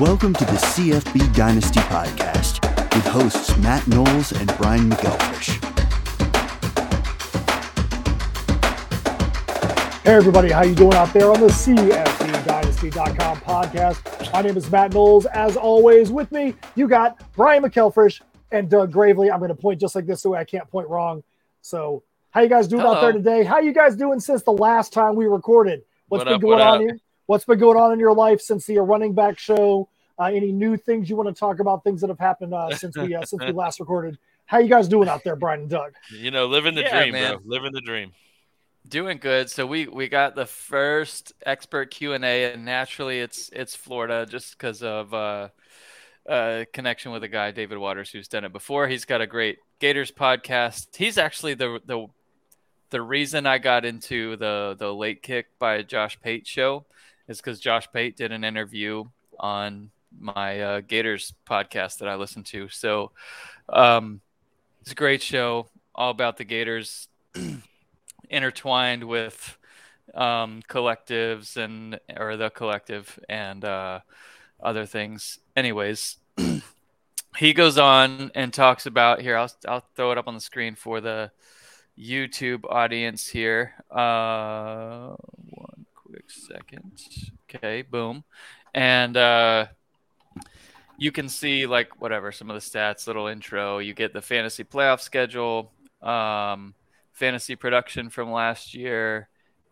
Welcome to the CFB Dynasty Podcast with hosts Matt Knowles and Brian McElfish. Hey everybody, how you doing out there on the CFBDynasty.com podcast? My name is Matt Knowles. As always, with me, you got Brian McElfish and Doug Gravely. I'm going to point just like this so I can't point wrong. So, how you guys doing Hello. out there today? How you guys doing since the last time we recorded? What's what been up, going on here? What's been going on in your life since the running back show? Uh, any new things you want to talk about? Things that have happened uh, since we uh, since we last recorded. How you guys doing out there, Brian and Doug? You know, living the yeah, dream, man. bro. Living the dream. Doing good. So we we got the first expert Q and A, and naturally it's it's Florida just because of uh, uh, connection with a guy David Waters who's done it before. He's got a great Gators podcast. He's actually the the the reason I got into the the late kick by Josh Pate show is because Josh Pate did an interview on my uh, Gators podcast that I listen to. So um, it's a great show, all about the Gators, intertwined with um, collectives and or the collective and uh, other things. Anyways, he goes on and talks about here. I'll I'll throw it up on the screen for the YouTube audience here. Uh, one quick second. Okay, boom, and uh, you can see like whatever some of the stats, little intro. You get the fantasy playoff schedule, um, fantasy production from last year,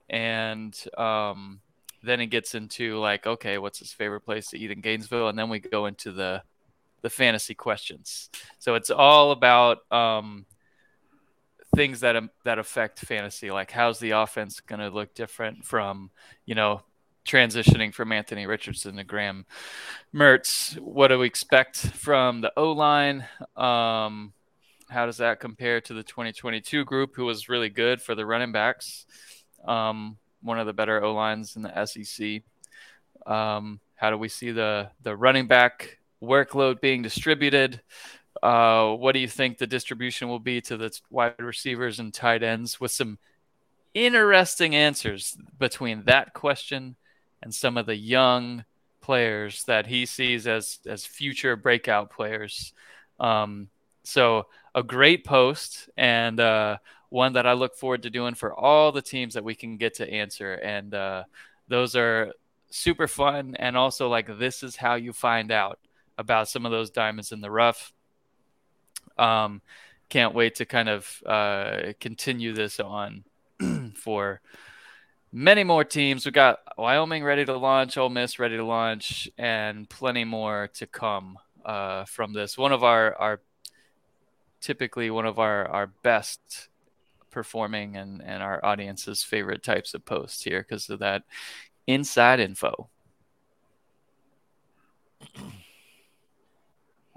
and um, then it gets into like, okay, what's his favorite place to eat in Gainesville, and then we go into the the fantasy questions. So it's all about um, things that um, that affect fantasy, like how's the offense going to look different from you know transitioning from Anthony Richardson to Graham Mertz. What do we expect from the O line? Um, how does that compare to the 2022 group, who was really good for the running backs? Um, one of the better O lines in the SEC. Um, how do we see the the running back workload being distributed? Uh, what do you think the distribution will be to the wide receivers and tight ends? With some interesting answers between that question and some of the young players that he sees as as future breakout players. Um, so a great post and uh, one that I look forward to doing for all the teams that we can get to answer. And uh, those are super fun and also like this is how you find out about some of those diamonds in the rough. Um, can't wait to kind of uh, continue this on for many more teams. We got Wyoming ready to launch, Ole Miss ready to launch, and plenty more to come uh, from this. One of our our typically one of our our best performing and and our audience's favorite types of posts here because of that inside info.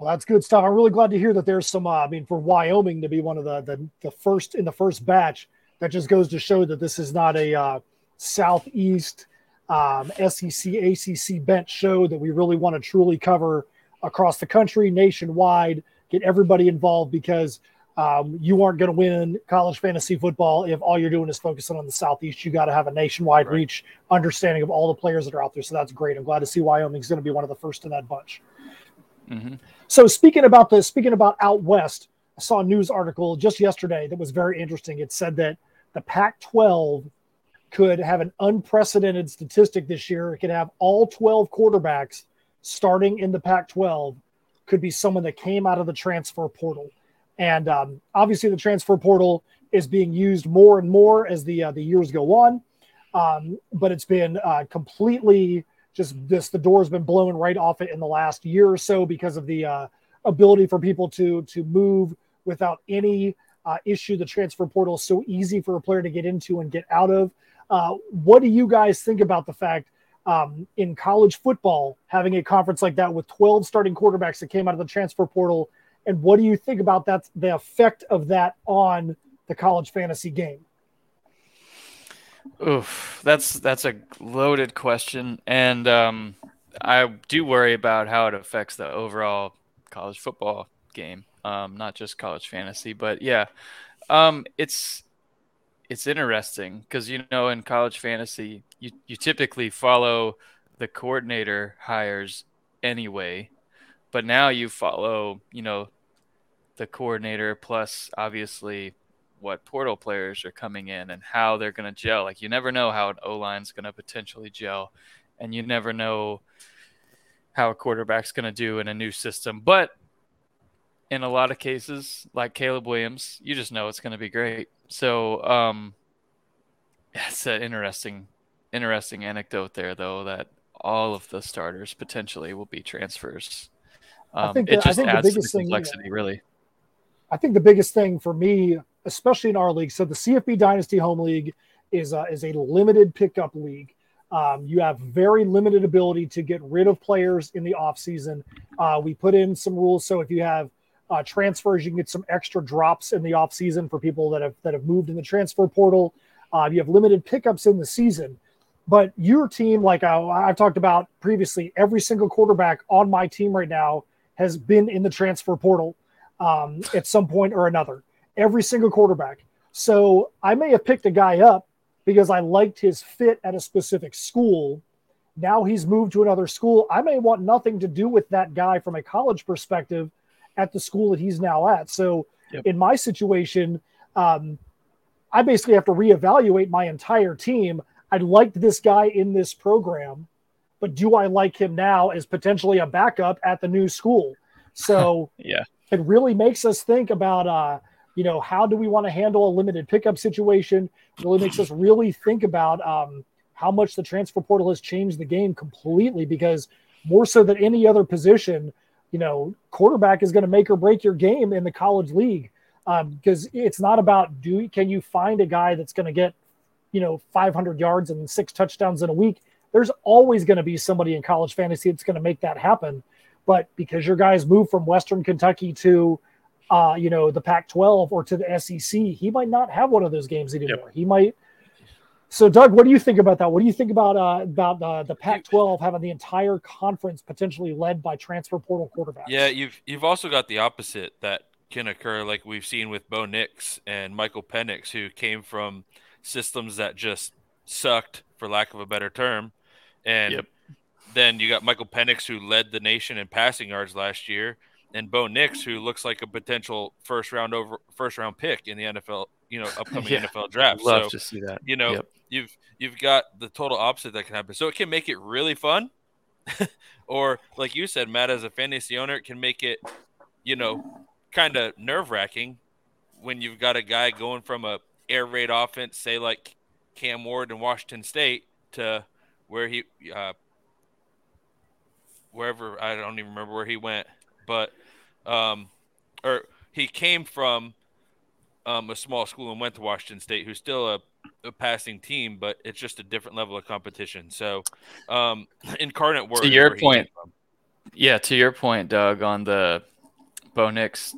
Well, that's good stuff. I'm really glad to hear that there's some. Uh, I mean, for Wyoming to be one of the, the the first in the first batch, that just goes to show that this is not a uh, Southeast um, SEC ACC bench show that we really want to truly cover across the country, nationwide, get everybody involved because um, you aren't going to win college fantasy football if all you're doing is focusing on the Southeast. You got to have a nationwide right. reach, understanding of all the players that are out there. So that's great. I'm glad to see Wyoming's going to be one of the first in that bunch. Mm-hmm. So speaking about the speaking about out west, I saw a news article just yesterday that was very interesting. It said that the Pac-12 could have an unprecedented statistic this year. It could have all 12 quarterbacks starting in the Pac 12 could be someone that came out of the transfer portal. And um, obviously, the transfer portal is being used more and more as the uh, the years go on. Um, but it's been uh, completely just this the door's been blown right off it in the last year or so because of the uh, ability for people to to move without any uh, issue. The transfer portal is so easy for a player to get into and get out of. Uh, what do you guys think about the fact um, in college football having a conference like that with 12 starting quarterbacks that came out of the transfer portal? And what do you think about that, the effect of that on the college fantasy game? Oof, that's that's a loaded question, and um, I do worry about how it affects the overall college football game, um, not just college fantasy. But yeah, um, it's it's interesting because you know in college fantasy you, you typically follow the coordinator hires anyway. But now you follow, you know, the coordinator plus obviously what portal players are coming in and how they're going to gel. Like you never know how an O line's going to potentially gel, and you never know how a quarterback's going to do in a new system. But in a lot of cases, like Caleb Williams, you just know it's going to be great. So, um, it's an interesting, interesting anecdote there, though, that all of the starters potentially will be transfers. Um, I think, it just I think adds the biggest to the complexity, thing, really. I think the biggest thing for me, especially in our league, so the CFB Dynasty Home League is a, is a limited pickup league. Um, you have very limited ability to get rid of players in the offseason. Uh, we put in some rules. So if you have uh, transfers, you can get some extra drops in the offseason for people that have that have moved in the transfer portal. Uh, you have limited pickups in the season. But your team, like I, I've talked about previously, every single quarterback on my team right now has been in the transfer portal um, at some point or another. Every single quarterback. So I may have picked a guy up because I liked his fit at a specific school. Now he's moved to another school. I may want nothing to do with that guy from a college perspective at the school that he's now at. So yep. in my situation, um, I basically have to reevaluate my entire team. I liked this guy in this program, but do I like him now as potentially a backup at the new school? So yeah, it really makes us think about uh, you know, how do we want to handle a limited pickup situation? Really makes us really think about um, how much the transfer portal has changed the game completely because more so than any other position, you know, quarterback is going to make or break your game in the college league because um, it's not about do can you find a guy that's going to get you know 500 yards and six touchdowns in a week. There's always going to be somebody in college fantasy that's going to make that happen. But because your guys move from Western Kentucky to uh, you know, the Pac-12 or to the SEC, he might not have one of those games anymore. Yep. He might. So, Doug, what do you think about that? What do you think about uh, about uh, the Pac-12 having the entire conference potentially led by transfer portal quarterbacks? Yeah, you've you've also got the opposite that can occur, like we've seen with Bo Nix and Michael Penix, who came from systems that just sucked, for lack of a better term, and yep. then you got Michael Penix, who led the nation in passing yards last year, and Bo Nix, who looks like a potential first round over first round pick in the NFL, you know, upcoming yeah, NFL draft. Love so, to see that. You know, yep. you've you've got the total opposite that can happen. So it can make it really fun, or like you said, Matt, as a fantasy owner, it can make it, you know, kind of nerve wracking when you've got a guy going from a air raid offense, say like Cam Ward in Washington State, to where he, uh, wherever I don't even remember where he went, but um, or he came from um, a small school and went to Washington State, who's still a, a, passing team, but it's just a different level of competition. So, um, incarnate word. To your point, yeah, to your point, Doug, on the Bo Nix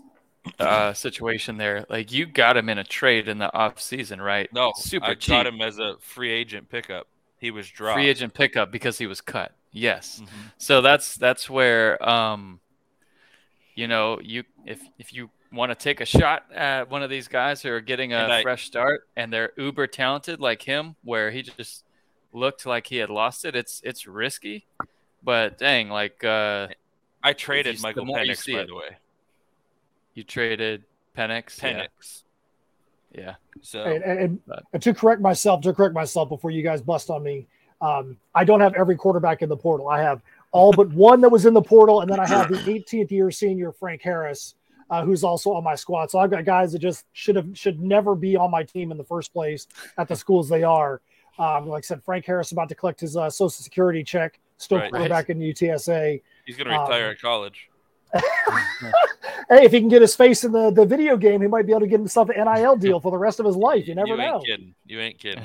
uh, situation there, like you got him in a trade in the off season, right? No, super I cheap. got him as a free agent pickup. He was dropped. Free agent pickup because he was cut. Yes. Mm-hmm. So that's that's where um, you know, you if if you want to take a shot at one of these guys who are getting a I, fresh start and they're uber talented like him, where he just looked like he had lost it, it's it's risky. But dang, like uh, I traded you, Michael Penix by it. the way. You traded Penix. Penix. Yeah. yeah. So and, and, and, to correct myself, to correct myself before you guys bust on me, um, I don't have every quarterback in the portal. I have all but one that was in the portal, and then I have the 18th year senior Frank Harris, uh, who's also on my squad. So I've got guys that just should have should never be on my team in the first place at the schools they are. Um, like I said, Frank Harris about to collect his uh, Social Security check, still right. quarterback in UTSA. He's going to retire um, at college. hey, if he can get his face in the, the video game, he might be able to get himself an NIL deal for the rest of his life. You never you know. Kidding. You ain't kidding.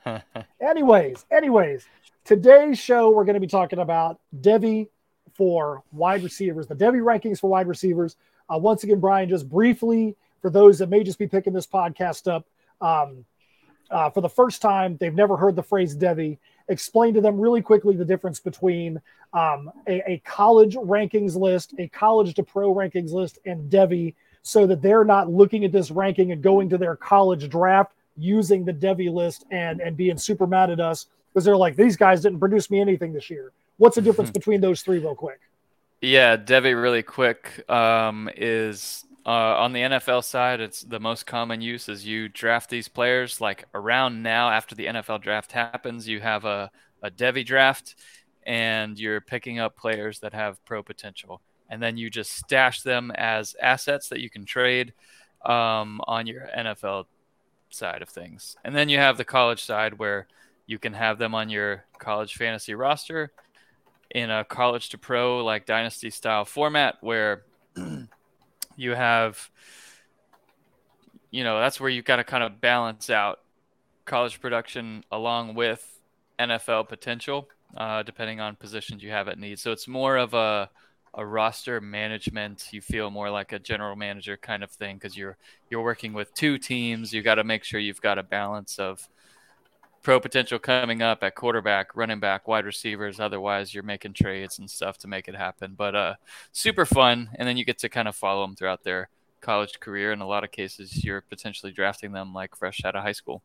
anyways, anyways, Today's show, we're going to be talking about Devy for wide receivers, the Devy rankings for wide receivers. Uh, once again, Brian, just briefly for those that may just be picking this podcast up um, uh, for the first time, they've never heard the phrase Devy. Explain to them really quickly the difference between um, a, a, college rankings list, a college to pro rankings list, and Devy, so that they're not looking at this ranking and going to their college draft using the Devy list and and being super mad at us because they're like, these guys didn't produce me anything this year. What's the difference between those three, real quick? Yeah, Devy, really quick, um, is uh, on the NFL side, it's the most common use is you draft these players like around now after the NFL draft happens, you have a, a Devy draft and you're picking up players that have pro potential. And then you just stash them as assets that you can trade um, on your NFL side of things. And then you have the college side where you can have them on your college fantasy roster in a college to pro like dynasty style format where you have you know that's where you've got to kind of balance out college production along with NFL potential uh, depending on positions you have at need. So it's more of a a roster management you feel more like a general manager kind of thing because you're you're working with two teams you got to make sure you've got a balance of pro potential coming up at quarterback, running back, wide receivers. Otherwise, you're making trades and stuff to make it happen. But uh, super fun, and then you get to kind of follow them throughout their college career. In a lot of cases, you're potentially drafting them like fresh out of high school.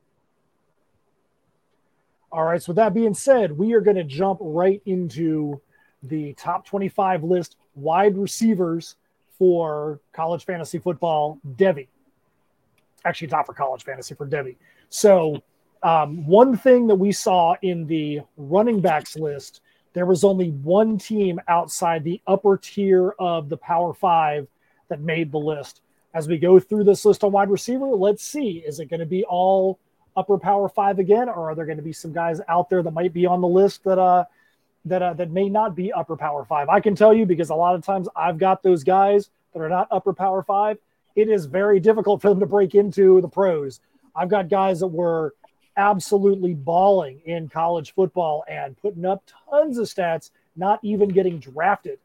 All right. So with that being said, we are going to jump right into the top 25 list wide receivers for college fantasy football. Devy, actually, not for college fantasy for Devy. So um, one thing that we saw in the running backs list, there was only one team outside the upper tier of the Power Five that made the list. As we go through this list on wide receiver, let's see is it going to be all upper Power Five again, or are there going to be some guys out there that might be on the list that uh that uh, that may not be upper Power Five? I can tell you because a lot of times I've got those guys that are not upper Power Five. It is very difficult for them to break into the pros. I've got guys that were absolutely balling in college football and putting up tons of stats, not even getting drafted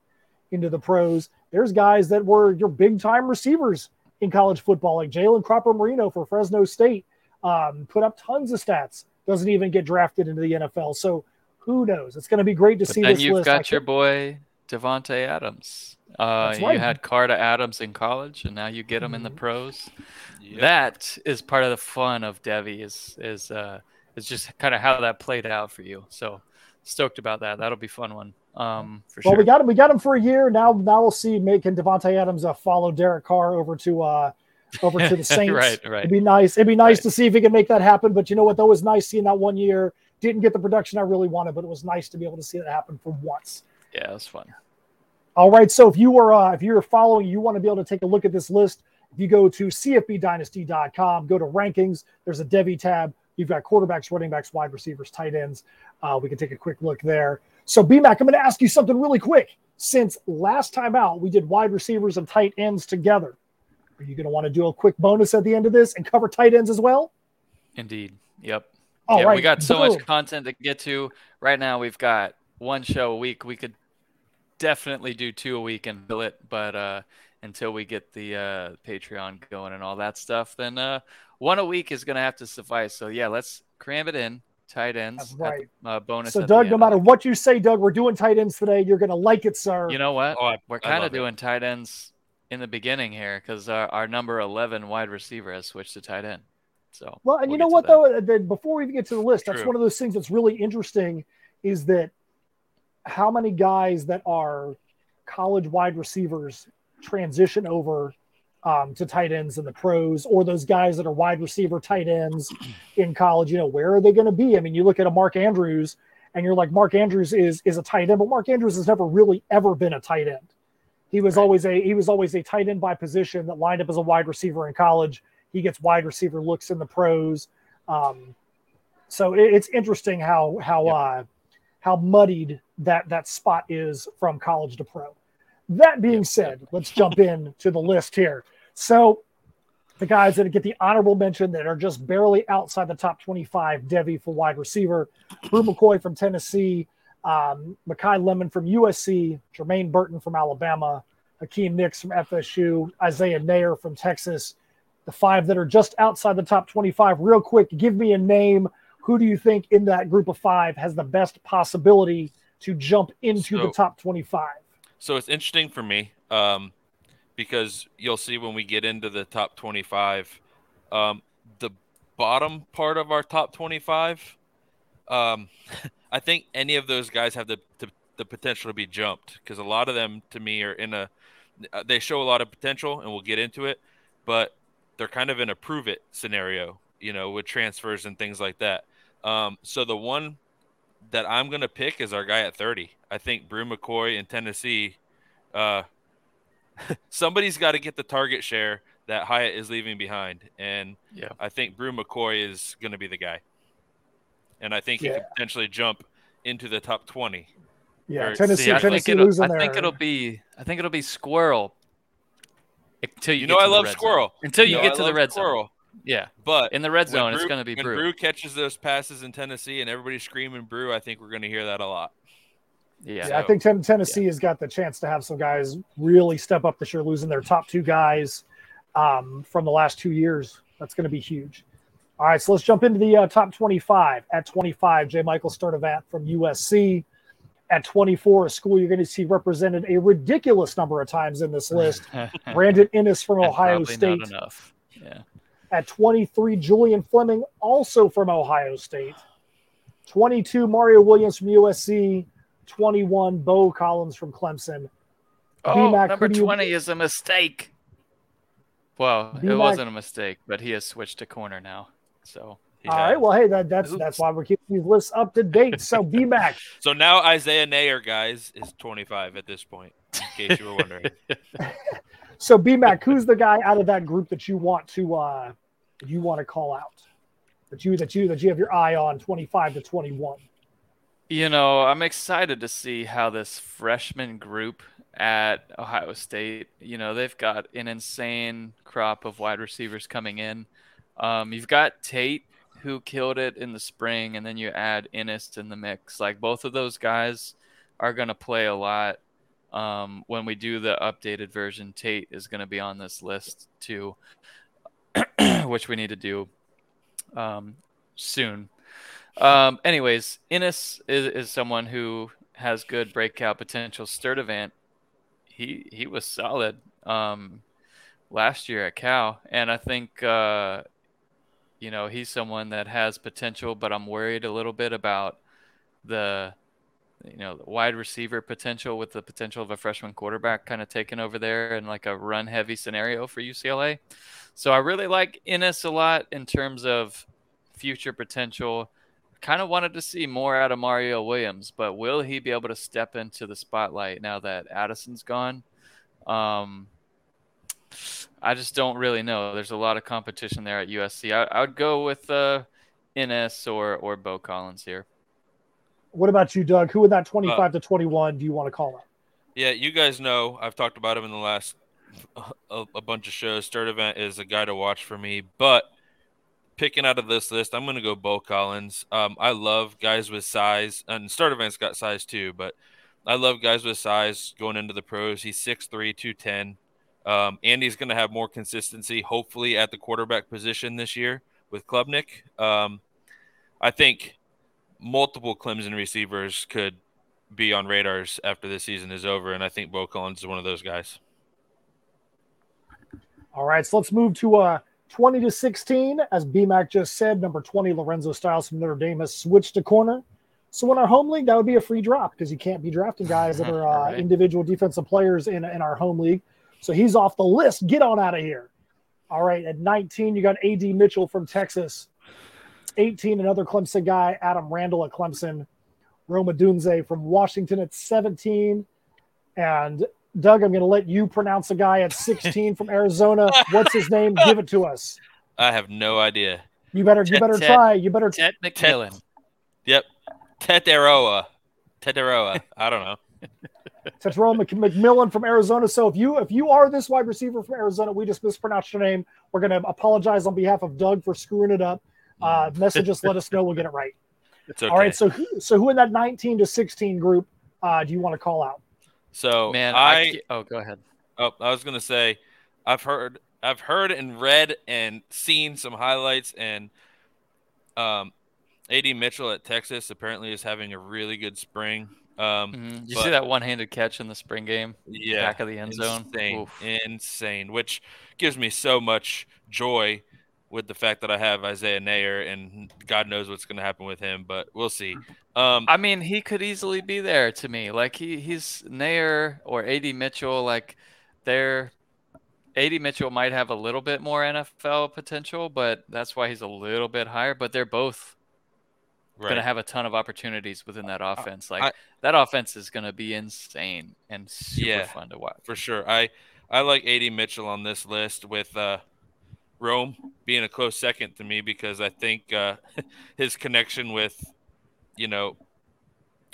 into the pros. There's guys that were your big time receivers in college football, like Jalen Cropper Marino for Fresno State, um, put up tons of stats, doesn't even get drafted into the NFL. So who knows? It's going to be great to but see then this you've list. got your boy Davante Adams. Uh, That's. You had Carter Adams in college, and now you get him in the Mhm. pros. Yep. That is part of the fun of Devy is is uh, is just kind of how that played out for you. So stoked about that. That'll be fun one. Um, for Well, sure. we got him. We got him for a year now. Now we'll see. Making Davante Adams uh, follow Derek Carr over to uh, over to the Saints. right, right. It'd be nice. It'd be nice Right. to see if he can make that happen. But you know what? That was nice seeing that one year. Didn't get the production I really wanted, but it was nice to be able to see that happen for once. Yeah, it was fun. All right. So if you are uh, if you're following, you want to be able to take a look at this list. If you go to cfbdynasty.com, go to rankings. There's a Devy tab. You've got quarterbacks, running backs, wide receivers, tight ends. Uh, we can take a quick look there. So BMAC, I'm going to ask you something really quick. Since last time out, we did wide receivers and tight ends together. Are you going to want to do a quick bonus at the end of this and cover tight ends as well? Indeed. Yep. All yeah, right, we got so boom. much content to get to. Right now, we've got one show a week. We could definitely do two a week and fill it, but uh, until we get the uh, Patreon going and all that stuff, then uh, one a week is going to have to suffice. So yeah, let's cram it in. Tight ends, That's at right. the- uh, bonus. So Doug, no matter what you say, Doug, we're doing tight ends today. You're going to like it, sir. You know what? Oh, I- We're kind love of it. doing tight ends in the beginning here because our, our number 11 wide receiver has switched to tight end. So Well, and we'll you know what that. though? That before we even get to the list, that's one of those things that's really interesting. Is that how many guys that are college wide receivers transition over um, to tight ends in the pros, or those guys that are wide receiver tight ends in college? You know, where are they going to be? I mean, you look at a Mark Andrews, and you're like, Mark Andrews is is a tight end, but Mark Andrews has never really ever been a tight end. He was Right. always a he was always a tight end by position that lined up as a wide receiver in college. He gets wide receiver looks in the pros. Um, so it, it's interesting how how Yep. uh, how muddied that that spot is from college to pro. That being said, let's jump in to the list here. So the guys that get the honorable mention that are just barely outside the top 25, Devy for wide receiver, Bru McCoy from Tennessee, um, Makai Lemon from USC, Jermaine Burton from Alabama, Hakeem Nicks from FSU, Isaiah Neyor from Texas. The five that are just outside the top 25. Real quick, give me a name. Who do you think in that group of five has the best possibility to jump into the top 25? So it's interesting for me um, because you'll see when we get into the top 25, um, the bottom part of our top 25, um, I think any of those guys have the, the the potential to be jumped because a lot of them to me are in a uh, they show a lot of potential and we'll get into it, but they're kind of in a prove it scenario, you know, with transfers and things like that. Um, so the one that I'm going to pick is our guy at 30. I think Bru McCoy in Tennessee. Uh, somebody's got to get the target share that Hyatt is leaving behind, and Yeah. I think Bru McCoy is going to be the guy. And I think he could potentially jump into the top 20. Yeah, Or- Tennessee, See, I think Tennessee it'll, losing I there. think it'll be I think it'll be Squirrel. Until you, You get know to I the love red zone. Squirrel. Until you know get I to the love red zone. Squirrel, Yeah. But In the red when zone, it's going to be when Bru. Bru catches those passes in Tennessee and everybody's screaming Brew, I think we're going to hear that a lot. Yeah. Yeah, I think Ten- Tennessee has got the chance to have some guys really step up this year, losing their top two guys um, from the last two years. That's going to be huge. All right, so let's jump into the uh, top 25. At 25, J. Michael Sturdivant from USC. At 24, a school you're going to see represented a ridiculous number of times in this list. Brandon Inniss from Ohio State. Not enough. Yeah. At 23, Julian Fleming, also from Ohio State. 22, Mario Williams from USC. 21, Beaux Collins from Clemson. Oh, B-Mac, number who do you- 20 is a mistake. Well, it B-Mac- wasn't a mistake, but he has switched to corner now. So He All has. right, well, hey, that, that's Oops. that's why we're keeping these lists up to date. So be back. So now Isaiah Neyor, guys, is 25 at this point, in case you were wondering. So B Mac, who's the guy out of that group that you want to uh you want to call out? That you that you that you have your eye on 25 to 21. You know, I'm excited to see how this freshman group at Ohio State, you know, they've got an insane crop of wide receivers coming in. Um, you've got Tate, who killed it in the spring, and then you add Inniss in the mix. Like, both of those guys are going to play a lot. Um, when we do the updated version, Tate is going to be on this list too, which we need to do um, soon. Um, anyways, Inniss is, is someone who has good breakout potential. Sturdivant, he he was solid um, last year at Cal, and I think uh, you know he's someone that has potential, but I'm worried a little bit about the you know wide receiver potential with the potential of a freshman quarterback kind of taking over there in like a run heavy scenario for UCLA. So I really like Inniss a lot in terms of future potential kind of wanted to see more out of Mario Williams, but will he be able to step into the spotlight now that Addison's gone? Um, I just don't really know. There's a lot of competition there at USC. I, I would go with uh, Inniss or or Beaux Collins here. What about you, Doug? Who in that 25 to 21 do you want to call out? Yeah, you guys know I've talked about him in the last a, a bunch of shows. Sturdivant is a guy to watch for me, but picking out of this list, I'm going to go Beaux Collins. Um, I love guys with size, and Sturdivant's got size too, but I love guys with size going into the pros. He's 6'3", 210. Um, Andy's going to have more consistency, hopefully, at the quarterback position this year with Klubnik. Um, I think multiple Clemson receivers could be on radars after this season is over, and I think Beaux Collins is one of those guys. All right, so let's move to uh 20 to 16. As BMAC just said, number 20, Lorenzo Styles from Notre Dame has switched to corner. So in our home league, that would be a free drop because you can't be drafting guys that are uh, Right. individual defensive players in, in our home league. So he's off the list. Get on out of here. All right, at 19, you got AD Mitchell from Texas. 18, another Clemson guy, Adam Randall at Clemson. Rome Odunze from Washington at 17. And Doug, I'm going to let you pronounce a guy at 16 from Arizona. What's his name? Give it to us. I have no idea. You better, you better Ted- try. You better. Ted McMillan. Yep, Teteroa. Teteroa. I don't know. Tetrell Mc- McMillan from Arizona. So if you if you are this wide receiver from Arizona, we just mispronounced your name. We're going to apologize on behalf of Doug for screwing it up. Uh, message us, let us know. We'll get it right. It's okay. All right. So who, so who in that 19 to 16 group uh, do you want to call out? So Man, I, I, oh go ahead. oh, I was gonna say, I've heard, I've heard and read and seen some highlights, and um, Ad Mitchell at Texas apparently is having a really good spring. Um, Mhm. You but- see that one-handed catch in the spring game, yeah, back of the end zone. insane, Oof. insane, which gives me so much joy with the fact that I have Isaiah Neyor and God knows what's going to happen with him, but we'll see. Um, I mean, he could easily be there to me. Like he he's Neyor or AD Mitchell. Like they're AD Mitchell might have a little bit more NFL potential, but that's why he's a little bit higher. But they're both right. going to have a ton of opportunities within that offense. Like I- that offense is going to be insane and super Yeah. fun to watch. for sure. I I like AD Mitchell on this list with uh, Rome being a close second to me because I think uh, his connection with you know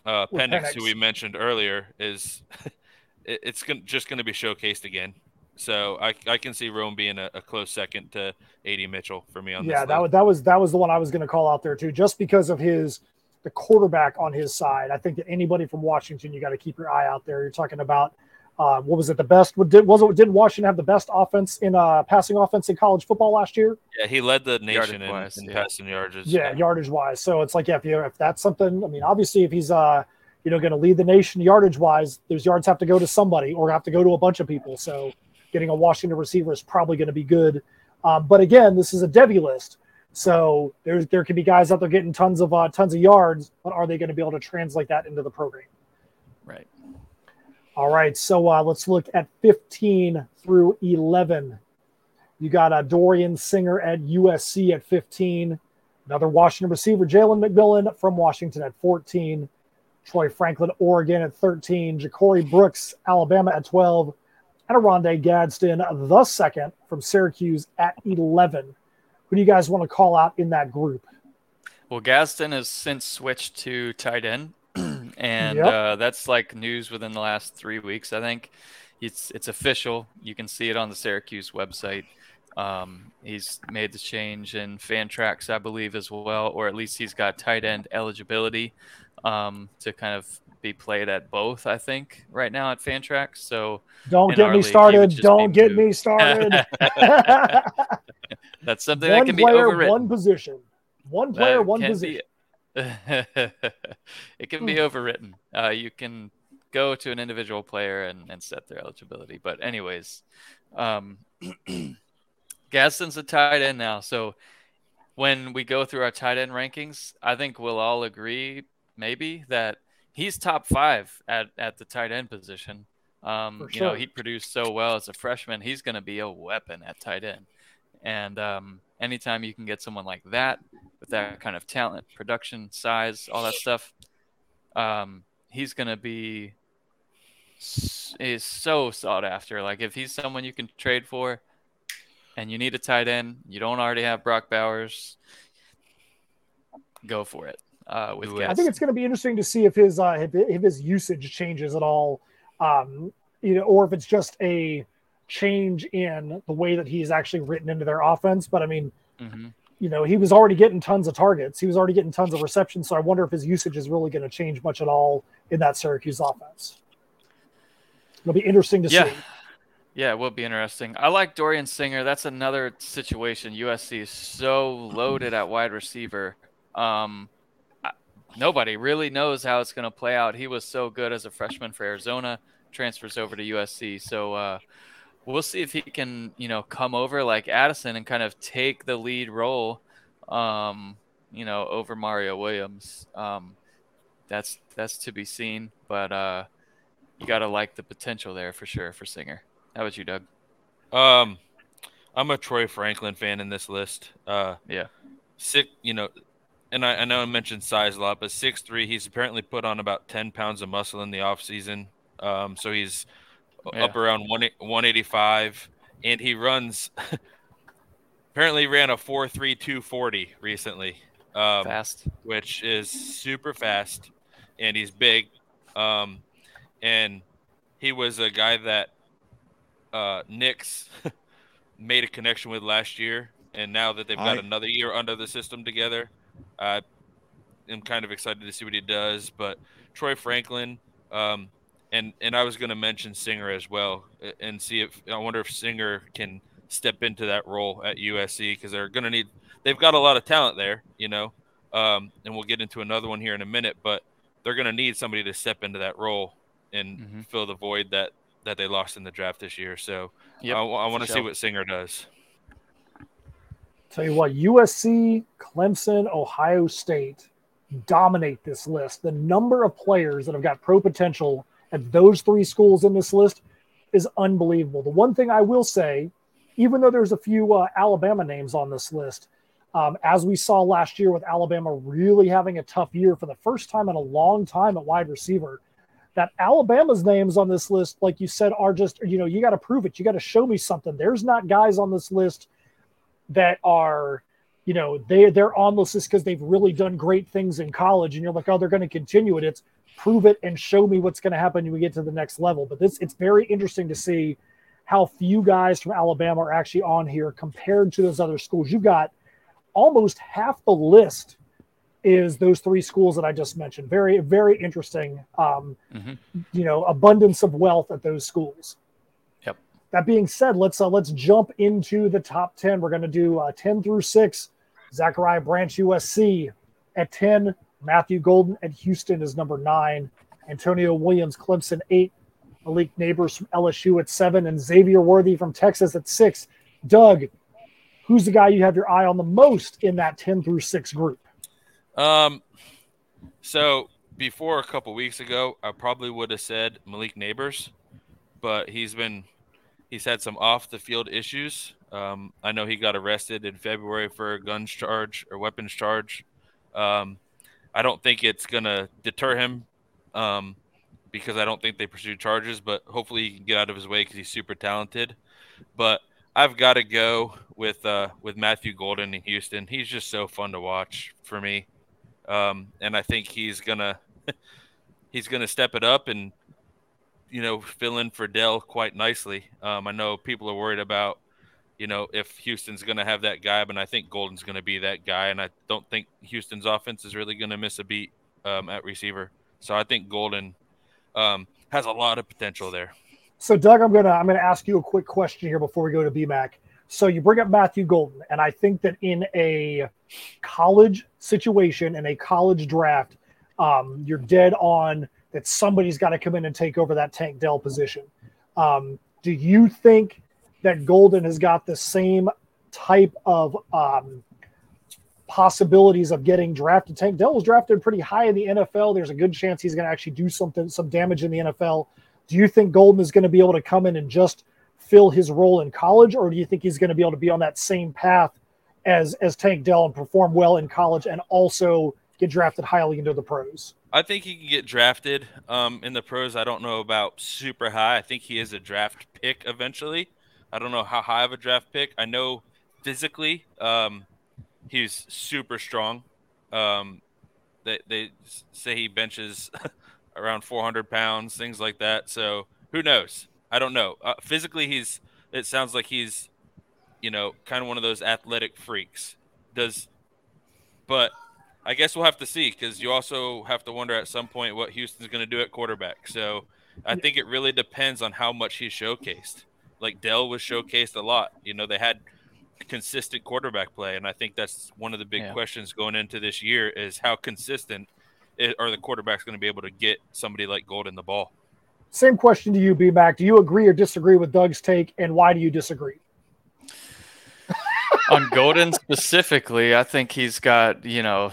uh, Penix, Penix. who we mentioned earlier, is it, it's gonna, just going to be showcased again. So I, I can see Rome being a, a close second to AD Mitchell for me on yeah, this that was that was that was the one I was going to call out there too, just because of his the quarterback on his side. I think that anybody from Washington, you got to keep your eye out there. You're talking about uh, what was it? The best what did was it? Did Washington have the best offense in uh, passing offense in college football last year? Yeah, he led the nation in, Yardage-wise, in yeah. passing yards. Yeah, yardage wise. So it's like yeah, if you if that's something, I mean, obviously if he's uh you know going to lead the nation yardage wise, those yards have to go to somebody or have to go to a bunch of people. So getting a Washington receiver is probably going to be good. Um, but again, this is a Devy list, so there's there could be guys out there getting tons of uh, tons of yards, but are they going to be able to translate that into the program? All right, so uh, let's look at 15 through 11. You got uh, Dorian Singer at USC at 15. Another Washington receiver, Jalen McMillan from Washington at 14. Troy Franklin, Oregon at 13. Ja'Corey Brooks, Alabama at 12. And Oronde Gadsden, the second from Syracuse at 11. Who do you guys want to call out in that group? Well, Gadsden has since switched to tight end, and Yep. uh, that's like news within the last three weeks. I think it's it's official. You can see it on the Syracuse website. Um, he's made the change in Fantrax, I believe, as well, or at least he's got tight end eligibility um, to kind of be played at both. I think right now at Fantrax. So Don't get me league, started. Don't get moved. me started. that's something that one can be player, one position. One player, That one position. Be, it can be overwritten. Uh, you can go to an individual player and, and set their eligibility. But anyways, um, Gadsden's a tight end now. So when we go through our tight end rankings, I think we'll all agree maybe that he's top five at, at the tight end position. Um, For You know, he produced so well as a freshman. He's going to be a weapon at tight end. And um, anytime you can get someone like that with that kind of talent, production, size, all that stuff, um, he's going to be is so sought after. Like if he's someone you can trade for, and you need a tight end, you don't already have Brock Bowers, go for it. Uh, with I think it's going to be interesting to see if his uh, if, if his usage changes at all, um, you know, or if it's just a change in the way that he's actually written into their offense. But I mean, Mhm. you know, he was already getting tons of targets. He was already getting tons of receptions. So I wonder if his usage is really going to change much at all in that Syracuse offense. It'll be interesting to Yeah. see. Yeah, it will be interesting. I like Dorian Singer. That's another situation. USC is so loaded at wide receiver. Um, nobody really knows how it's going to play out. He was so good as a freshman for Arizona, transfers over to USC. So uh, we'll see if he can, you know, come over like Addison and kind of take the lead role, um, you know, over Mario Williams. Um, that's that's to be seen, but uh, you got to like the potential there for sure for Singer. How about you, Doug? Um, I'm a Troy Franklin fan in this list. Uh, Yeah. Sick, you know, and I, I know I mentioned size a lot, but six three. He's apparently put on about ten pounds of muscle in the off season. Um, so he's Yeah. up around one one eighty five, and he runs. apparently ran a four three two forty recently. Um, Fast. which is super fast, and he's big. Um, and he was a guy that uh, Nix made a connection with last year, and now that they've got I- another year under the system together, I am kind of excited to see what he does. But Troy Franklin, um, and and I was going to mention Singer as well, and see if I wonder if Singer can step into that role at USC because they're going to need. They've got a lot of talent there, you know, um, and we'll get into another one here in a minute. But they're going to need somebody to step into that role and Mhm. fill the void that that they lost in the draft this year. So Yep, I, want to see what Singer does. Tell you what, USC, Clemson, Ohio State dominate this list. The number of players that have got pro potential at those three schools in this list is unbelievable. The one thing I will say, even though there's a few uh, Alabama names on this list, um, as we saw last year with Alabama really having a tough year for the first time in a long time at wide receiver, that Alabama's names on this list, like you said, are just, you know, you got to prove it. You got to show me something. There's not guys on this list that are, you know, they, they're on this list because they've really done great things in college. And you're like, oh, they're going to continue it. It's prove it and show me what's going to happen when we get to the next level. But this, it's very interesting to see how few guys from Alabama are actually on here compared to those other schools. You've got – almost half the list is those three schools that I just mentioned. Very, very interesting. Um, mm-hmm. You know, abundance of wealth at those schools. Yep. That being said, let's uh, let's jump into the top ten. We're going to do uh, ten through six. Zachariah Branch, USC at ten. Matthew Golden at Houston is number nine. Antonio Williams, Clemson eight. Malik Nabers from LSU at seven, and Xavier Worthy from Texas at six. Doug, who's the guy you have your eye on the most in that 10 through 6 group? Um, so before a couple weeks ago, I probably would have said Malik Nabers, but he's been he's had some off the field issues. Um, I know he got arrested in February for a guns charge or weapons charge. Um, I don't think it's gonna deter him um, because I don't think they pursue charges, but hopefully he can get out of his way because he's super talented. But I've got to go with uh, with Matthew Golden in Houston. He's just so fun to watch for me, um, and I think he's gonna he's gonna step it up and you know fill in for Dell quite nicely. Um, I know people are worried about you know if Houston's gonna have that guy, but I think Golden's gonna be that guy, and I don't think Houston's offense is really gonna miss a beat um, at receiver. So I think Golden um, has a lot of potential there. So, Doug, I'm gonna I'm gonna ask you a quick question here before we go to BMAC. So you bring up Matthew Golden, and I think that in a college situation, in a college draft, um, you're dead on that somebody's got to come in and take over that Tank Dell position. Um, do you think that Golden has got the same type of um, possibilities of getting drafted? Tank Dell was drafted pretty high in the NFL. There's a good chance he's going to actually do something, some damage in the NFL. Do you think Golden is going to be able to come in and just fill his role in college, or do you think he's going to be able to be on that same path as as Tank Dell and perform well in college and also get drafted highly into the pros? I think he can get drafted um, in the pros. I don't know about super high. I think he is a draft pick eventually. I don't know how high of a draft pick. I know physically um, he's super strong. Um, they, they say he benches around 400 pounds, things like that. So who knows? I don't know. Uh, physically, he's. It sounds like he's, you know, kind of one of those athletic freaks. Does, but I guess we'll have to see because you also have to wonder at some point what Houston's going to do at quarterback. So I think it really depends on how much he's showcased. Like Dell was showcased a lot. You know, they had consistent quarterback play, and I think that's one of the big yeah. questions going into this year is how consistent are the quarterbacks going to be able to get somebody like Golden the ball? Same question to you, B Mac. Do you agree or disagree with Doug's take, and why do you disagree? On Golden specifically, I think he's got, you know,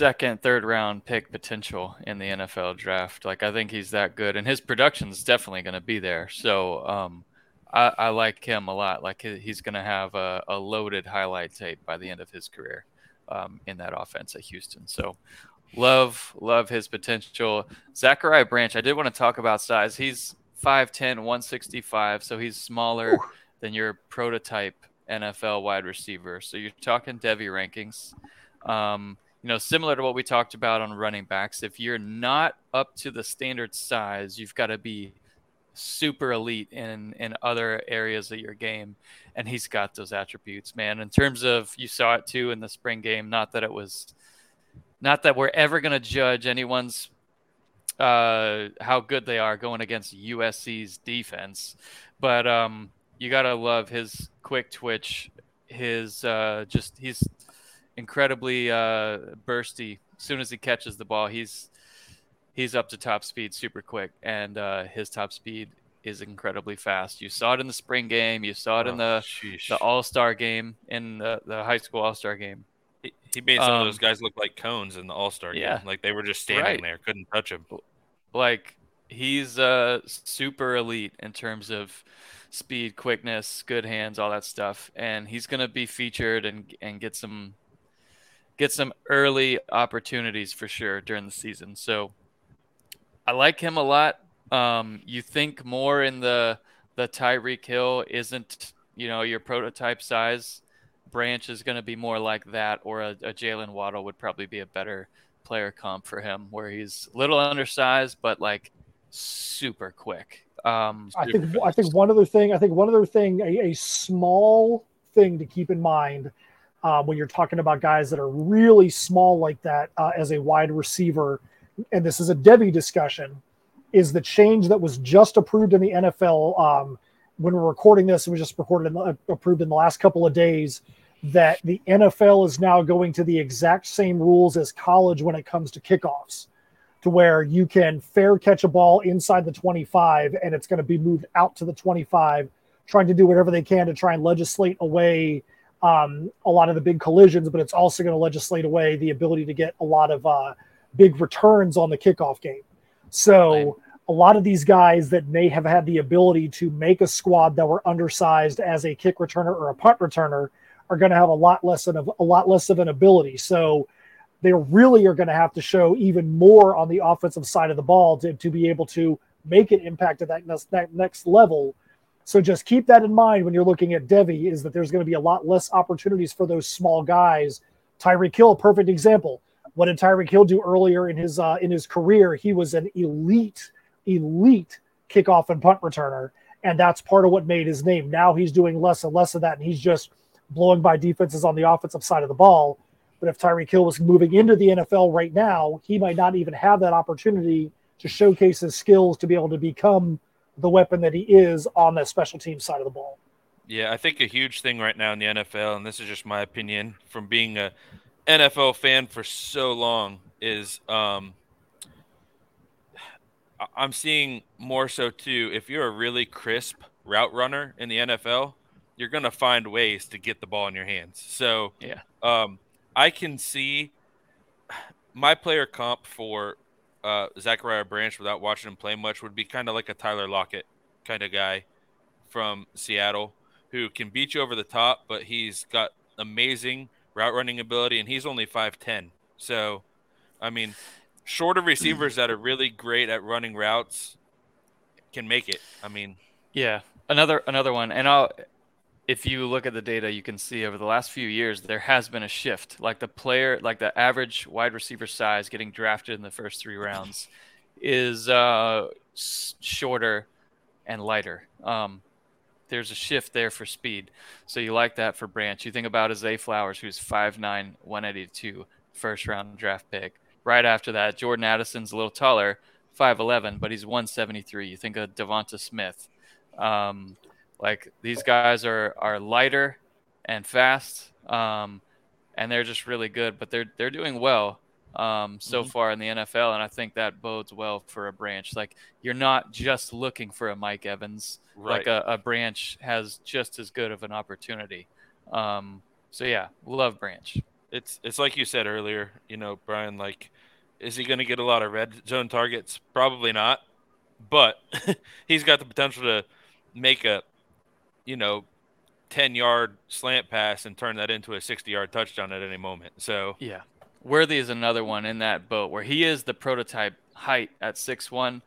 second, third round pick potential in the NFL draft. Like I think he's that good, and his production is definitely going to be there. So um, I, I, like him a lot. Like he's going to have a, a, loaded highlight tape by the end of his career um, in that offense at Houston. So Love, love his potential. Zachariah Branch, I did want to talk about size. He's 5'10, 165, so he's smaller Ooh. than your prototype NFL wide receiver. So you're talking Devy rankings. Um, you know, similar to what we talked about on running backs, if you're not up to the standard size, you've got to be super elite in in other areas of your game and he's got those attributes man. In terms of you saw it too in the spring game not that it was not that we're ever going to judge anyone's uh, how good they are going against USC's defense, but um, you gotta love his quick twitch, his uh, just he's incredibly uh, bursty. As soon as he catches the ball, he's he's up to top speed super quick, and uh, his top speed is incredibly fast. You saw it in the spring game. You saw it in Oh, the sheesh. the All Star game in the, the high school All Star game. He, he made some of those Um, guys look like cones in the All Star yeah. game. Like they were just standing Right. there, couldn't touch him. Like he's uh super elite in terms of speed, quickness, good hands, all that stuff, and he's gonna be featured and and get some get some early opportunities for sure during the season. So I like him a lot. Um, you think more in the the Tyreek Hill isn't you know your prototype size. Branch is going to be more like that, or a, a Jaylen Waddle would probably be a better player comp for him, where he's a little undersized but like super quick. Um, I think I think one other thing. I think one other thing. A, a small thing to keep in mind uh, when you're talking about guys that are really small like that uh, as a wide receiver, and this is a Devy discussion, is the change that was just approved in the NFL. Um, when we're recording this, it was just recorded in the, approved in the last couple of days. That the NFL is now going to the exact same rules as college when it comes to kickoffs to where you can fair catch a ball inside the 25 and it's going to be moved out to the 25, trying to do whatever they can to try and legislate away um, a lot of the big collisions, but it's also going to legislate away the ability to get a lot of uh, big returns on the kickoff game. So, Right. a lot of these guys that may have had the ability to make a squad that were undersized as a kick returner or a punt returner are going to have a lot less of a lot less of an ability. So, they really are going to have to show even more on the offensive side of the ball to, to be able to make an impact at that next, that next level. So just keep that in mind when you're looking at Devy is that there's going to be a lot less opportunities for those small guys. Tyreek Hill, perfect example. What did Tyreek Hill do earlier in his uh, in his career? He was an elite, elite kickoff and punt returner, and that's part of what made his name. Now he's doing less and less of that, and he's just blowing by defenses on the offensive side of the ball. But if Tyreek Hill was moving into the NFL right now, he might not even have that opportunity to showcase his skills to be able to become the weapon that he is on the special team side of the ball. Yeah, I think a huge thing right now in the NFL, and this is just my opinion from being a NFL fan for so long, is um, I- I'm seeing more so too. If you're a really crisp route runner in the NFL, you're gonna find ways to get the ball in your hands. So Yeah. um, I can see my player comp for uh, Zachariah Branch without watching him play much would be kind of like a Tyler Lockett kind of guy from Seattle who can beat you over the top, but he's got amazing route running ability and he's only 5'10. So, I mean, shorter receivers that are really great at running routes can make it. I mean, Yeah, another another one, and I'll. If you look at the data, you can see over the last few years there has been a shift. Like the player, like the average wide receiver size getting drafted in the first three rounds is uh, shorter and lighter. Um, there's a shift there for speed. So you like that for Branch. You think about Zay Flowers, who's 5'9", 182, first round draft pick. Right after that, Jordan Addison's a little taller, 5'11", but he's 173. You think of DeVonta Smith. Um, like these guys are are lighter and fast, um, and they're just really good. But they're they're doing well um, so Mhm. far in the NFL, and I think that bodes well for a branch. Like you're not just looking for a Mike Evans. right. Like a, a branch has just as good of an opportunity. Um, so yeah, love branch. it's it's like you said earlier, you know, Brian. Like, is he going to get a lot of red zone targets? Probably not, but he's got the potential to make a, you know, ten yard slant pass and turn that into a sixty yard touchdown at any moment. So Yeah. Worthy is another one in that boat where he is the prototype height at 6'1,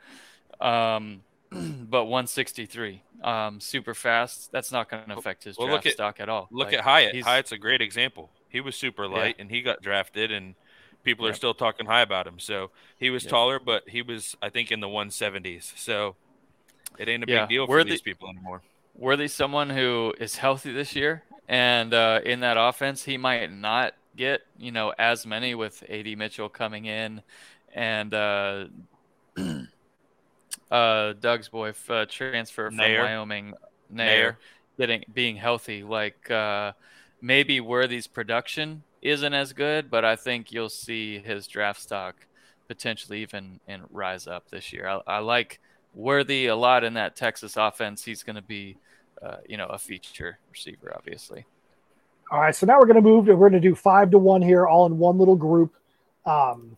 um, but 163. Um, super fast. That's not going to affect his Well, draft look at- stock at all. look Like, at Hyatt. Hyatt's a great example. He was super light and he got drafted, and people are Yep. still talking high about him. So he was Yep. taller, but he was, I think, in the one seventies. So it ain't a Yeah, big deal for Worthy- these people anymore. Worthy someone who is healthy this year, and uh, in that offense, he might not get you know as many with AD Mitchell coming in, and uh, uh, Doug's boy uh, transfer from Neyor. Wyoming, Neyor, Neyor. getting being healthy. Like uh, maybe Worthy's production isn't as good, but I think you'll see his draft stock potentially even and rise up this year. I, I like Worthy a lot in that Texas offense. He's going to be, uh, you know, a feature receiver, obviously. All right, so now we're going to move. To, we're going to do five to one here, all in one little group. Um,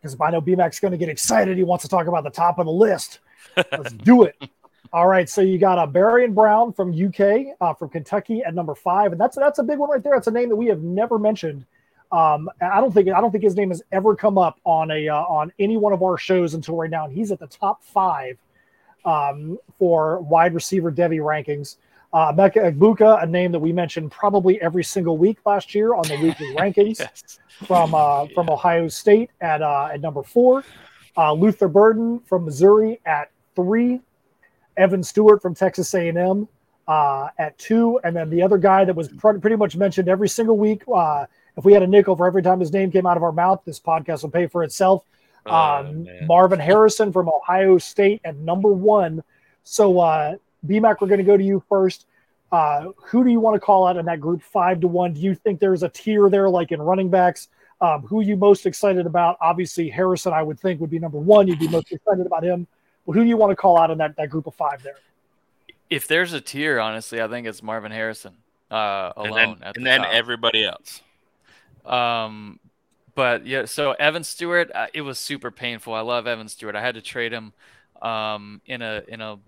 because I know BMAC's going to get excited. He wants to talk about the top of the list. Let's do it. All right, so you got a uh, and Brown from UK, uh, from Kentucky at number five, and that's that's a big one right there. It's a name that we have never mentioned. Um, I don't think I don't think his name has ever come up on a uh, on any one of our shows until right now. And he's at the top five um, for wide receiver Devy rankings. Uh, Emeka Egbuka, a name that we mentioned probably every single week last year on the weekly rankings yes. from uh, yeah. from Ohio State at uh, at number four. Uh, Luther Burden from Missouri at three. Evan Stewart from Texas A&M uh, at two, and then the other guy that was pr- pretty much mentioned every single week. If we had a nickel for every time his name came out of our mouth, this podcast will pay for itself. Oh, um, Marvin Harrison from Ohio State at number one. So uh, BMAC, we're going to go to you first. Uh, who do you want to call out in that group five to one? Do you think there's a tier there, like in running backs? Um, who are you most excited about? Obviously, Harrison, I would think, would be number one. You'd be most excited about him. Well, who do you want to call out in that, that group of five there? If there's a tier, honestly, I think it's Marvin Harrison uh, alone. And then, the and then everybody else. Um, but yeah, so Evan Stewart, uh, it was super painful. I love Evan Stewart. I had to trade him um, in a in a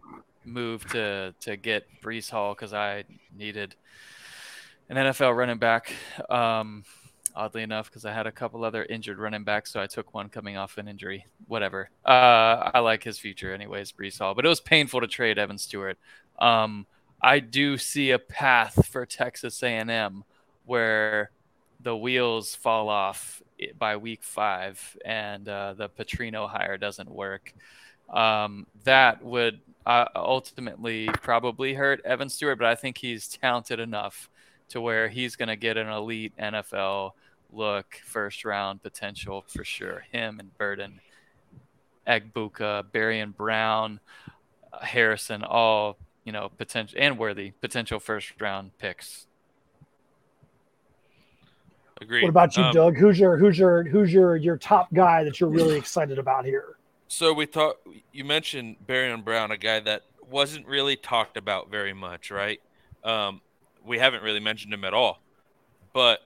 move to to get Breece Hall because I needed an NFL running back. Um, oddly enough, because I had a couple other injured running backs, so I took one coming off an injury. Whatever. Uh, I like his future, anyways, Breece Hall. But it was painful to trade Evan Stewart. Um, I do see a path for Texas A&M where the wheels fall off by week five and uh, the Petrino hire doesn't work. Um, that would uh, ultimately probably hurt Evan Stewart, but I think he's talented enough to where he's going to get an elite NFL look, first round potential for sure. Him and Burden, Egbuka, Barion Brown, uh, Harrison, all you know potential and worthy potential first round picks. Agreed. What about you, um, Doug? Who's your who's your who's your your top guy that you're really excited about here? So we thought you mentioned Barion Brown, a guy that wasn't really talked about very much, right? Um, we haven't really mentioned him at all. But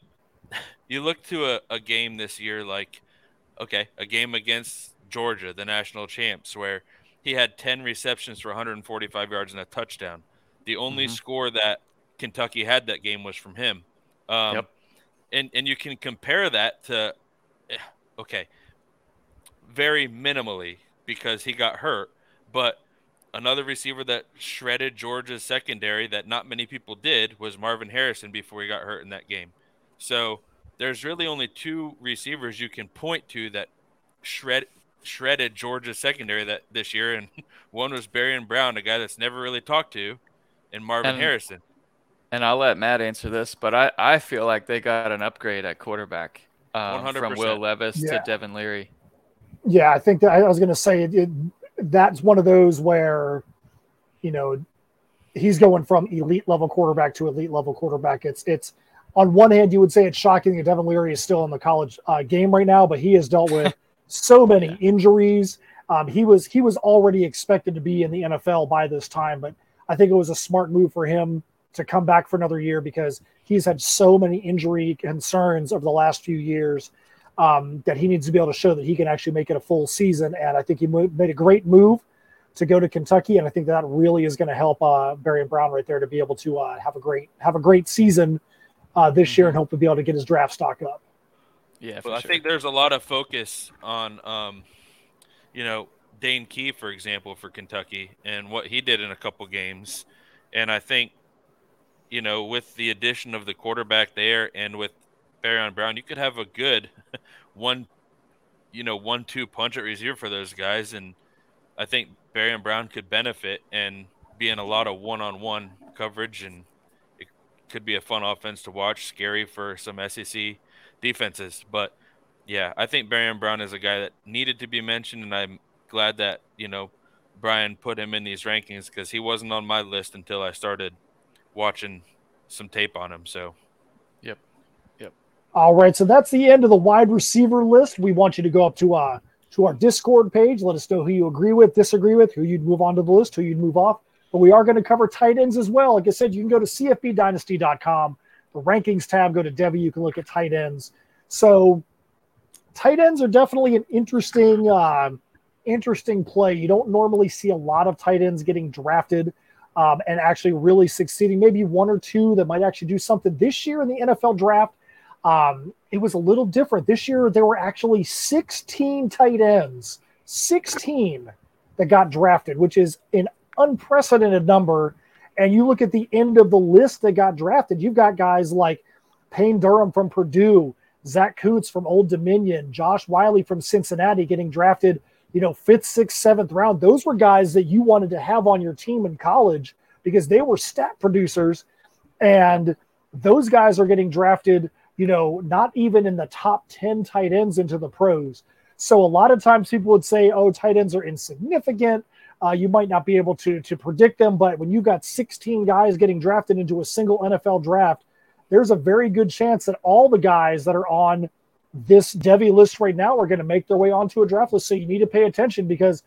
you look to a, a game this year like, okay, a game against Georgia, the national champs, where he had 10 receptions for 145 yards and a touchdown. The only mm-hmm. score that Kentucky had that game was from him. Um, yep. And and you can compare that to, eh, okay, very minimally because he got hurt, but another receiver that shredded Georgia's secondary that not many people did was Marvin Harrison before he got hurt in that game. So there's really only two receivers you can point to that shred shredded Georgia's secondary that this year, and one was Barion Brown, a guy that's never really talked to, and Marvin and, Harrison. And I'll let Matt answer this, but I, I feel like they got an upgrade at quarterback um, from Will Levis yeah. to Devin Leary. Yeah, I think that I was going to say it, it, that's one of those where, you know, he's going from elite level quarterback to elite level quarterback. It's it's on one hand, you would say it's shocking that Devin Leary is still in the college uh, game right now, but he has dealt with so many yeah. injuries. Um, he was he was already expected to be in the NFL by this time, but I think it was a smart move for him to come back for another year because he's had so many injury concerns over the last few years um, that he needs to be able to show that he can actually make it a full season. And I think he made a great move to go to Kentucky, and I think that really is going to help uh, Barion Brown right there to be able to uh, have a great have a great season uh, this mm-hmm. year and hopefully be able to get his draft stock up. Yeah, well, I think there's a lot of focus on, um, you know, Dane Key, for example, for Kentucky and what he did in a couple games, and I think, you know, with the addition of the quarterback there and with Barion Brown, you could have a good one, you know, one-two punch at receiver for those guys, and I think Barion Brown could benefit and be in a lot of one-on-one coverage, and it could be a fun offense to watch. Scary for some SEC defenses, but yeah, I think Barion Brown is a guy that needed to be mentioned, and I'm glad that you know Brian put him in these rankings because he wasn't on my list until I started watching some tape on him. So yep, yep. all right, so that's the end of the wide receiver list. We want you to go up to uh, to our Discord page. Let us know who you agree with, disagree with, who you'd move on to the list, who you'd move off. But we are going to cover tight ends as well. Like I said, you can go to cfbdynasty.com, the rankings tab, go to Devy, you can look at tight ends. So tight ends are definitely an interesting, uh, interesting play. You don't normally see a lot of tight ends getting drafted um, and actually really succeeding. Maybe one or two that might actually do something this year in the NFL draft. Um, it was a little different. This year, there were actually 16 tight ends, 16 that got drafted, which is an unprecedented number. And you look at the end of the list that got drafted, you've got guys like Payne Durham from Purdue, Zach Kuntz from Old Dominion, Josh Whyle from Cincinnati getting drafted, you know, fifth, sixth, seventh round. Those were guys that you wanted to have on your team in college because they were stat producers. And those guys are getting drafted you know, not even in the top 10 tight ends into the pros. So a lot of times people would say, oh, tight ends are insignificant. Uh, you might not be able to, to predict them, but when you've got 16 guys getting drafted into a single NFL draft, there's a very good chance that all the guys that are on this Devy list right now are going to make their way onto a draft list. So you need to pay attention because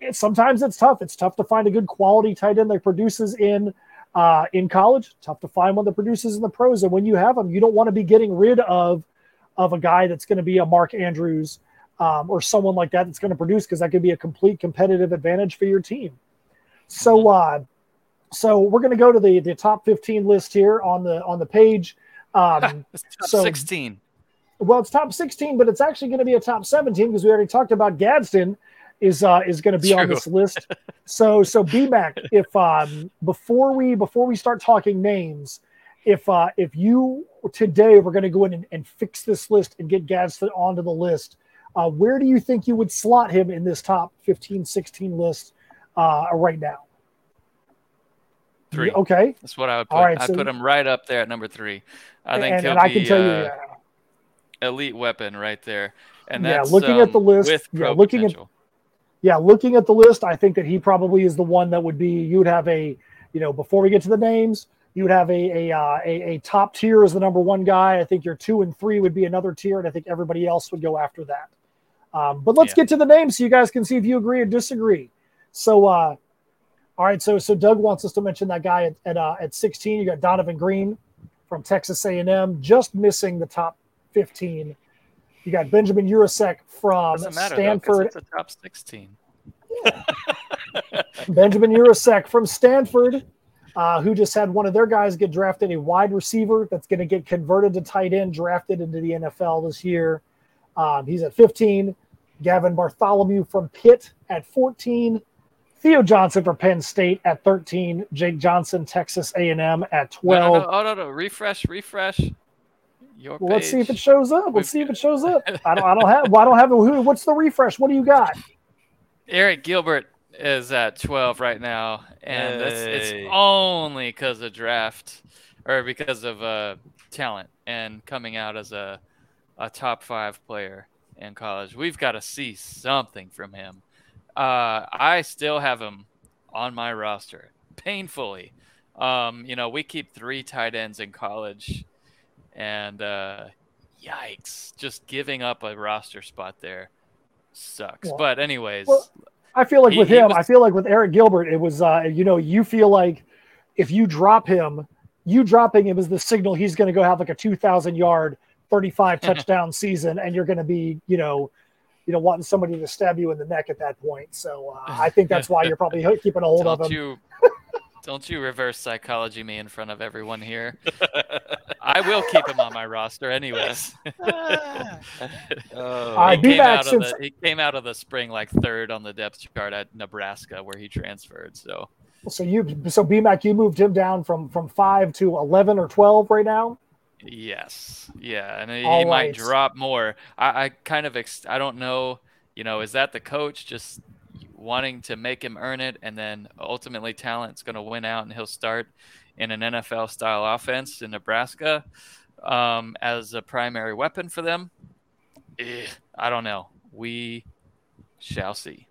it, sometimes it's tough. It's tough to find a good quality tight end that produces in – uh, in college. Tough to find one that produces in the pros. And when you have them, you don't want to be getting rid of of a guy that's going to be a Mark Andrews um, or someone like that that's going to produce because that could be a complete competitive advantage for your team. So, mm-hmm. uh, so we're going to go to the the top 15 list here on the on the page. Um, so 16. Well, it's top 16, but it's actually going to be a top 17 because we already talked about Gadsden is uh, is going to be True. on this list. So so BMAC, if um, before we before we start talking names, if uh, if you today we're going to go in and, and, fix this list and get Gadsden onto the list, uh, where do you think you would slot him in this top 15, 16 list uh, right now? Three. Okay, that's what I would put. All right, I so, put him right up there at number three. I think and, and I can tell you, uh, elite weapon right there. And yeah, looking um, at the list, yeah, looking potential. at yeah, looking at the list, I think that he probably is the one that would be. You would have a, you know, before we get to the names, you would have a a, uh, a, a top tier as the number one guy. I think your two and three would be another tier, and I think everybody else would go after that. Um, but let's yeah. get to the names so you guys can see if you agree or disagree. So, uh, all right, so so Doug wants us to mention that guy at at, uh, at 16. You got Donovan Green from Texas A&M, just missing the top 15 you got Benjamin Yurosek from Stanford. Though, it's a top 16. Benjamin Yurosek from Stanford, uh, who just had one of their guys get drafted, a wide receiver that's going to get converted to tight end, drafted into the NFL this year. Um, he's at 15. Gavin Bartholomew from Pitt at 14. Theo Johnson for Penn State at 13. Jake Johnson, Texas A&M at 12. No, no, no. Oh, no, no. Refresh, refresh. Your well, let's see if it shows up. Let's see if it shows up. I don't. I don't have. Well, I don't have. Who? What's the refresh? What do you got? Arik Gilbert is at 12 right now, and hey. it's, it's only because of draft or because of uh, talent and coming out as a a top five player in college. We've got to see something from him. Uh, I still have him on my roster painfully. Um, you know, we keep three tight ends in college and uh, yikes, just giving up a roster spot there sucks. Well, but anyways, well, I feel like he, with him, was... I feel like with Arik Gilbert, it was uh, you know you feel like if you drop him, you dropping him is the signal he's going to go have like a two thousand yard, thirty five touchdown season, and you're going to be you know. You know, wanting somebody to stab you in the neck at that point. So uh, I think that's why you're probably keeping a hold of him. You don't you reverse psychology me in front of everyone here. I will keep him on my roster anyways. oh. he, came out of the, he came out of the spring like third on the depth chart at Nebraska where he transferred. So so you so BMAC you moved him down from from five to eleven or twelve right now? Yes. Yeah. And he, he might drop more. I, I kind of ex- I don't know, you know, is that the coach just wanting to make him earn it, and then ultimately talent's going to win out, and he'll start in an NFL style offense in Nebraska um, as a primary weapon for them. Eh, I don't know. We shall see.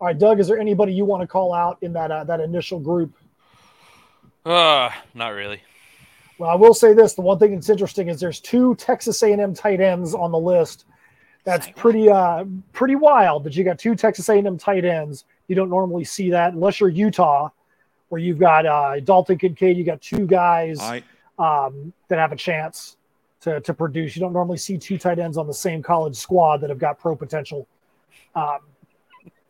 All right, Doug. Is there anybody you want to call out in that uh, that initial group? Uh, not really. Well, I will say this: the one thing that's interesting is there's two Texas A&M tight ends on the list That's pretty uh pretty wild that you got two Texas A&M tight ends. You don't normally see that unless you're Utah, where you've got uh, Dalton Kincaid. You got two guys All right. um, that have a chance to, to produce. You don't normally see two tight ends on the same college squad that have got pro potential. Um,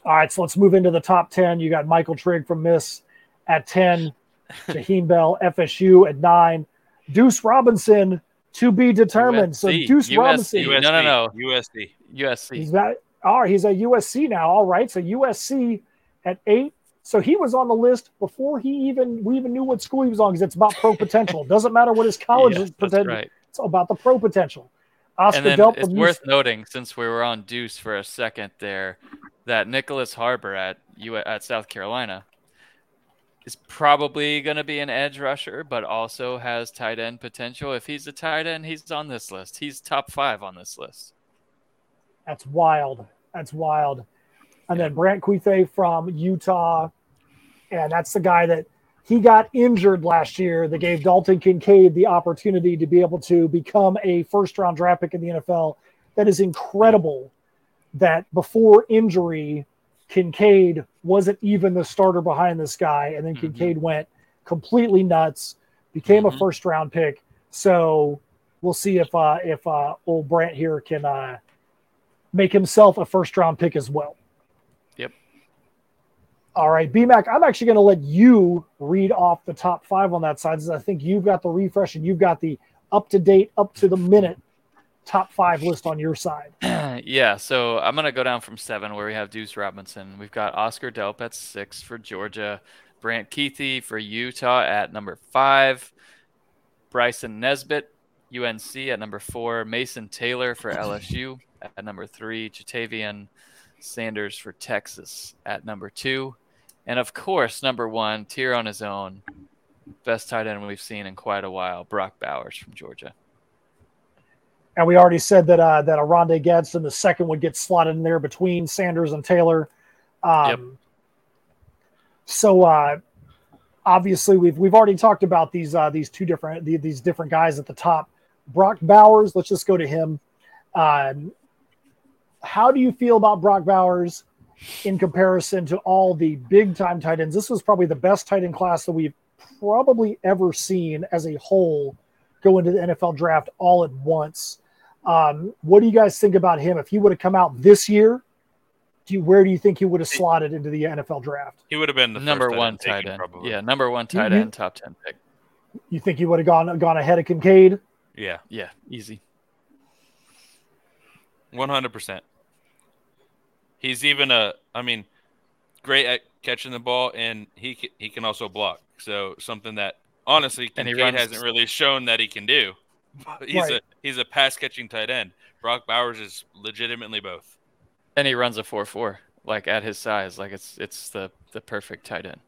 all right, so let's move into the top 10. You got Michael Trigg from Miss at 10, Jaheim Bell, FSU at 9, Deuce Robinson to be determined. So Deuce USC. Robinson, USC, No, no, no. USC. USC. he's at, all right, he's at USC now. All right, so USC at 8. So he was on the list before he even we even knew what school he was on because it's about pro potential. Doesn't matter what his college Yeah, is that's potential. right. It's about the pro potential. Oscar And then Delp it's worth UC noting, since we were on Deuce for a second there, that Nicholas Harbor at U at South Carolina is probably going to be an edge rusher, but also has tight end potential. If he's a tight end, he's on this list. He's top five on this list. That's wild. That's wild. And then Brant Kuithe from Utah. And that's the guy that he got injured last year that gave Dalton Kincaid the opportunity to be able to become a first round draft pick in the NFL. That is incredible that before injury, Kincaid wasn't even the starter behind this guy. And then Mhm. Kincaid went completely nuts, became Mhm. a first round pick. So we'll see if uh, if uh, old Brant here can uh, make himself a first round pick as well. Yep. All right, BMAC, I'm actually going to let you read off the top five on that side. Since I think you've got the refresh and you've got the up to date, up to the minute top five list on your side. yeah, so I'm gonna go down from seven where we have Deuce Robinson. We've got Oscar Delp at six for Georgia, Brant Kuithe for Utah at number five, Bryson Nesbit, UNC at number four, Mason Taylor for LSU at number three, Ja'Tavion Sanders for Texas at number two, and of course number one, tier on his own, best tight end we've seen in quite a while, Brock Bowers from Georgia. And we already said that uh, that Oronde Gadsden, the second, would get slotted in there between Sanders and Taylor. Um, Yep. So uh, obviously, we've we've already talked about these uh, these two different the, these different guys at the top. Brock Bowers, let's just go to him. Um, how do you feel about Brock Bowers in comparison to all the big time tight ends? This was probably the best tight end class that we've probably ever seen as a whole go into the NFL draft all at once. Um, what do you guys think about him? If he would have come out this year, do you, where do you think he would have slotted into the NFL draft? He would have been the number first one tight tight end, end. probably. Yeah, number one tight end, top ten pick. You think he would have gone gone ahead of Kincaid? Yeah, Yeah, easy. one hundred percent. He's even a. I mean, great at catching the ball, and he he can also block. So something that honestly Kincaid runs- hasn't really shown that he can do. He's Right. a he's a pass catching tight end. Brock Bowers is legitimately both. And he runs a four four, like at his size, like it's it's the the perfect tight end.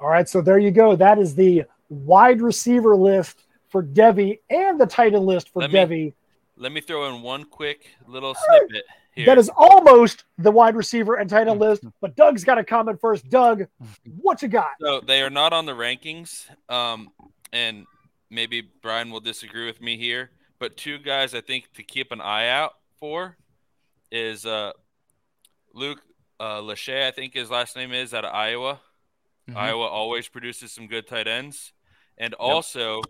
All right, so there you go. That is the wide receiver list for Devy and the tight end list for Let me- Devy. Let me throw in one quick little snippet here. That is almost the wide receiver and tight end list, but Doug's got a comment first. Doug, what you got? So they are not on the rankings, um, and maybe Brian will disagree with me here. But two guys I think to keep an eye out for is uh, Luke uh, Lachey. I think his last name is out of Iowa. Mhm. Iowa always produces some good tight ends, and also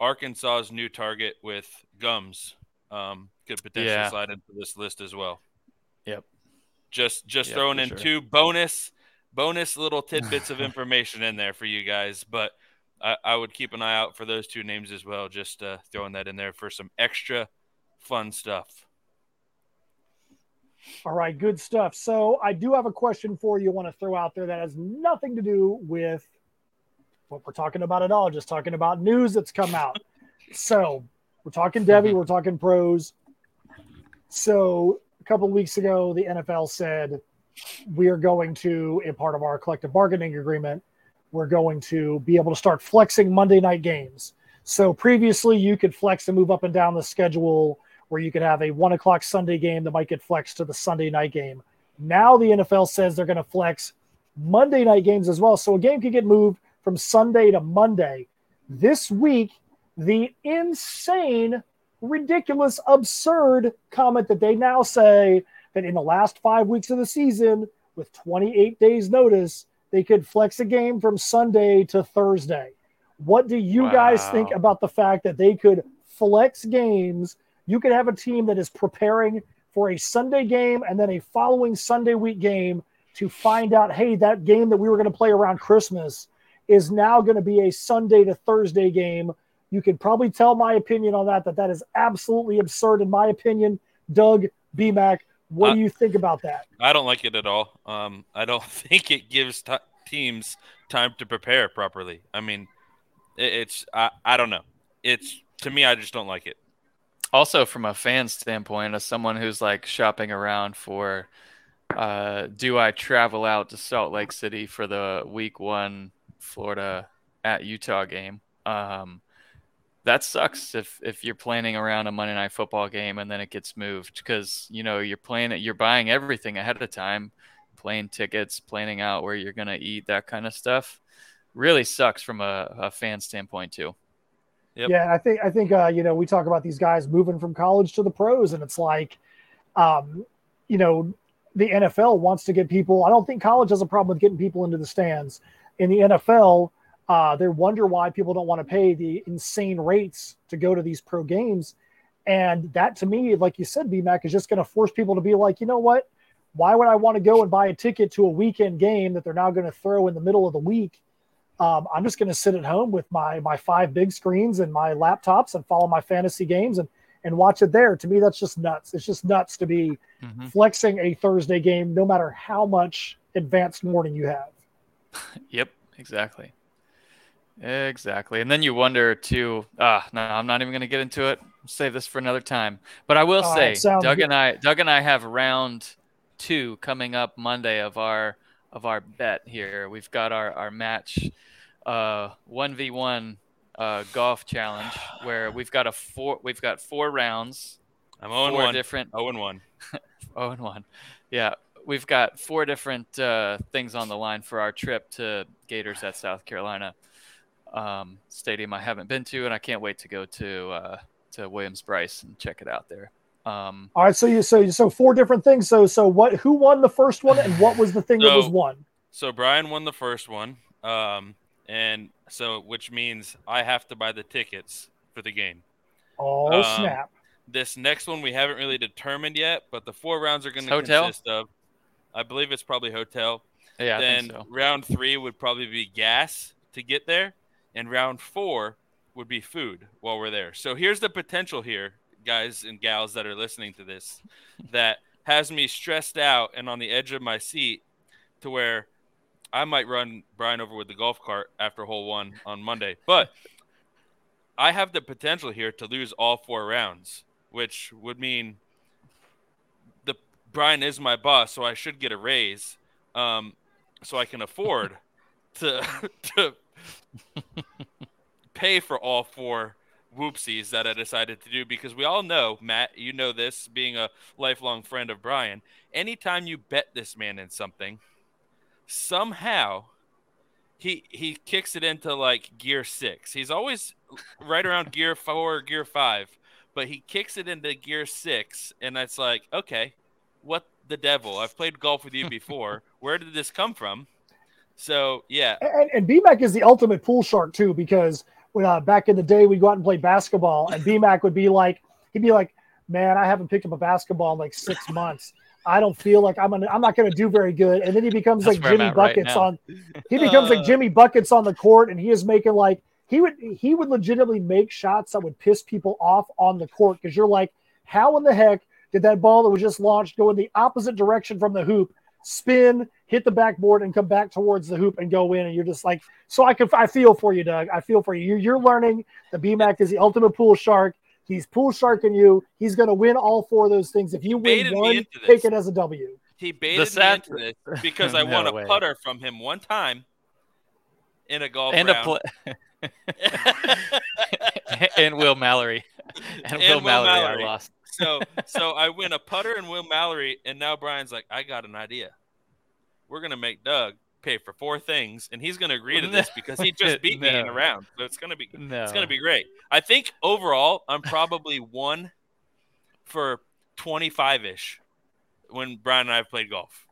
Arkansas's new target with Gums um, could potentially Yeah. slide into this list as well. Yep. Just just Yeah, throwing in sure. two bonus bonus little tidbits of information in there for you guys, but I, I would keep an eye out for those two names as well. Just uh, throwing that in there for some extra fun stuff. All right, good stuff. So I do have a question for you. I want to throw out there that has nothing to do with what we're talking about at all. Just talking about news that's come out. so we're talking Devy, we're talking pros. So a couple of weeks ago, the NFL said we are going to, in part of our collective bargaining agreement, we're going to be able to start flexing Monday night games. So previously, you could flex and move up and down the schedule where you could have a one o'clock Sunday game that might get flexed to the Sunday night game. Now the NFL says they're going to flex Monday night games as well. So a game could get moved from Sunday to Monday. This week, the insane ridiculous, absurd comment that they now say that in the last five weeks of the season, with 28 days' notice, they could flex a game from Sunday to Thursday. What do you wow. guys think about the fact that they could flex games? You could have a team that is preparing for a Sunday game and then a following Sunday week game to find out, hey, that game that we were going to play around Christmas is now going to be a Sunday to Thursday game. You can probably tell my opinion on that, that that is absolutely absurd in my opinion. Doug, BMAC, what uh, do you think about that? I don't like it at all. Um, I don't think it gives t- teams time to prepare properly. I mean, it, it's I, I don't know. It's to me, I just don't like it. Also, from a fan standpoint, as someone who's like shopping around for, uh, do I travel out to Salt Lake City for the Week One Florida at Utah game. Um, that sucks if if you're planning around a Monday night football game and then it gets moved because you know you're planning you're buying everything ahead of time, plane tickets, planning out where you're gonna eat, that kind of stuff. Really sucks from a, a fan standpoint too. Yep. Yeah, I think I think uh, you know we talk about these guys moving from college to the pros, and it's like, um, you know, the NFL wants to get people. I don't think college has a problem with getting people into the stands in the NFL, uh, they wonder why people don't want to pay the insane rates to go to these pro games. And that to me, like you said, BMAC is just going to force people to be like, you know what? Why would I want to go and buy a ticket to a weekend game that they're now going to throw in the middle of the week? Um, I'm just going to sit at home with my my five big screens and my laptops and follow my fantasy games and and watch it there. To me, that's just nuts. It's just nuts to be mm-hmm. flexing a Thursday game, no matter how much advanced morning you have. yep, exactly. Exactly. And then you wonder too, ah, no, I'm not even going to get into it. save this for another time. But I will All say, right, Doug good. and I, Doug and I have round two coming up Monday of our of our bet here. We've got our our match, uh, one v one uh, golf challenge where we've got a four we've got four rounds. I'm 0 four 1. different 0 1. 0 1. Yeah we've got four different uh, things on the line for our trip to Gators at South Carolina um, Stadium. I haven't been to, and I can't wait to go to uh, to Williams-Brice and check it out there. Um, All right, so you so so four different things. So so what? Who won the first one, and what was the thing so, that was won? So Brian won the first one, um, and so which means I have to buy the tickets for the game. Oh um, snap! This next one we haven't really determined yet, but the four rounds are going to consist of I believe it's probably hotel. Yeah. Then so. round three would probably be gas to get there, and round four would be food while we're there. So here's the potential here, guys and gals that are listening to this, that has me stressed out and on the edge of my seat, to where I might run Brian over with the golf cart after hole one on Monday, but. I have the potential here to lose all four rounds, which would mean the Brian is my boss, so I should get a raise, um, so I can afford to to pay for all four whoopsies that I decided to do because we all know, Matt, you know this, being a lifelong friend of Brian. Anytime you bet this man in something, somehow he he kicks it into like gear six. He's always right around gear four, or gear five, but he kicks it into gear six, and that's like, okay, what the devil? I've played golf with you before. Where did this come from? So yeah, and, and BMAC is the ultimate pool shark too because when uh, back in the day we'd go out and play basketball, and BMAC would be like, he'd be like, "Man, I haven't picked up a basketball in like six months. I don't feel like I'm gonna, I'm not gonna do very good." And then he becomes That's like Jimmy Buckets right on, he becomes uh, like Jimmy Buckets on the court, and he is making like he would he would legitimately make shots that would piss people off on the court because you're like, how in the heck did that ball that was just launched go in the opposite direction from the hoop, spin, hit the backboard, and come back towards the hoop and go in. And you're just like, so I can, I feel for you, Doug. I feel for you. You're, you're learning the BMAC is the ultimate pool shark. He's pool sharking you. He's going to win all four of those things. If you win one, take it as a W. He baited sad... me into this because I no won a way. putter from him one time in a golf and round. a pl- and Will Mallory. And, and Will, Will Mallory, Mallory, I lost so so I win a putter and Will Mallory, and now Brian's like, I got an idea. We're gonna make Doug pay for four things, and he's going to agree to this because he just beat me in a round. So it's going to be No. it's going to be great. I think overall, I'm probably one for 25 ish when Brian and I have played golf.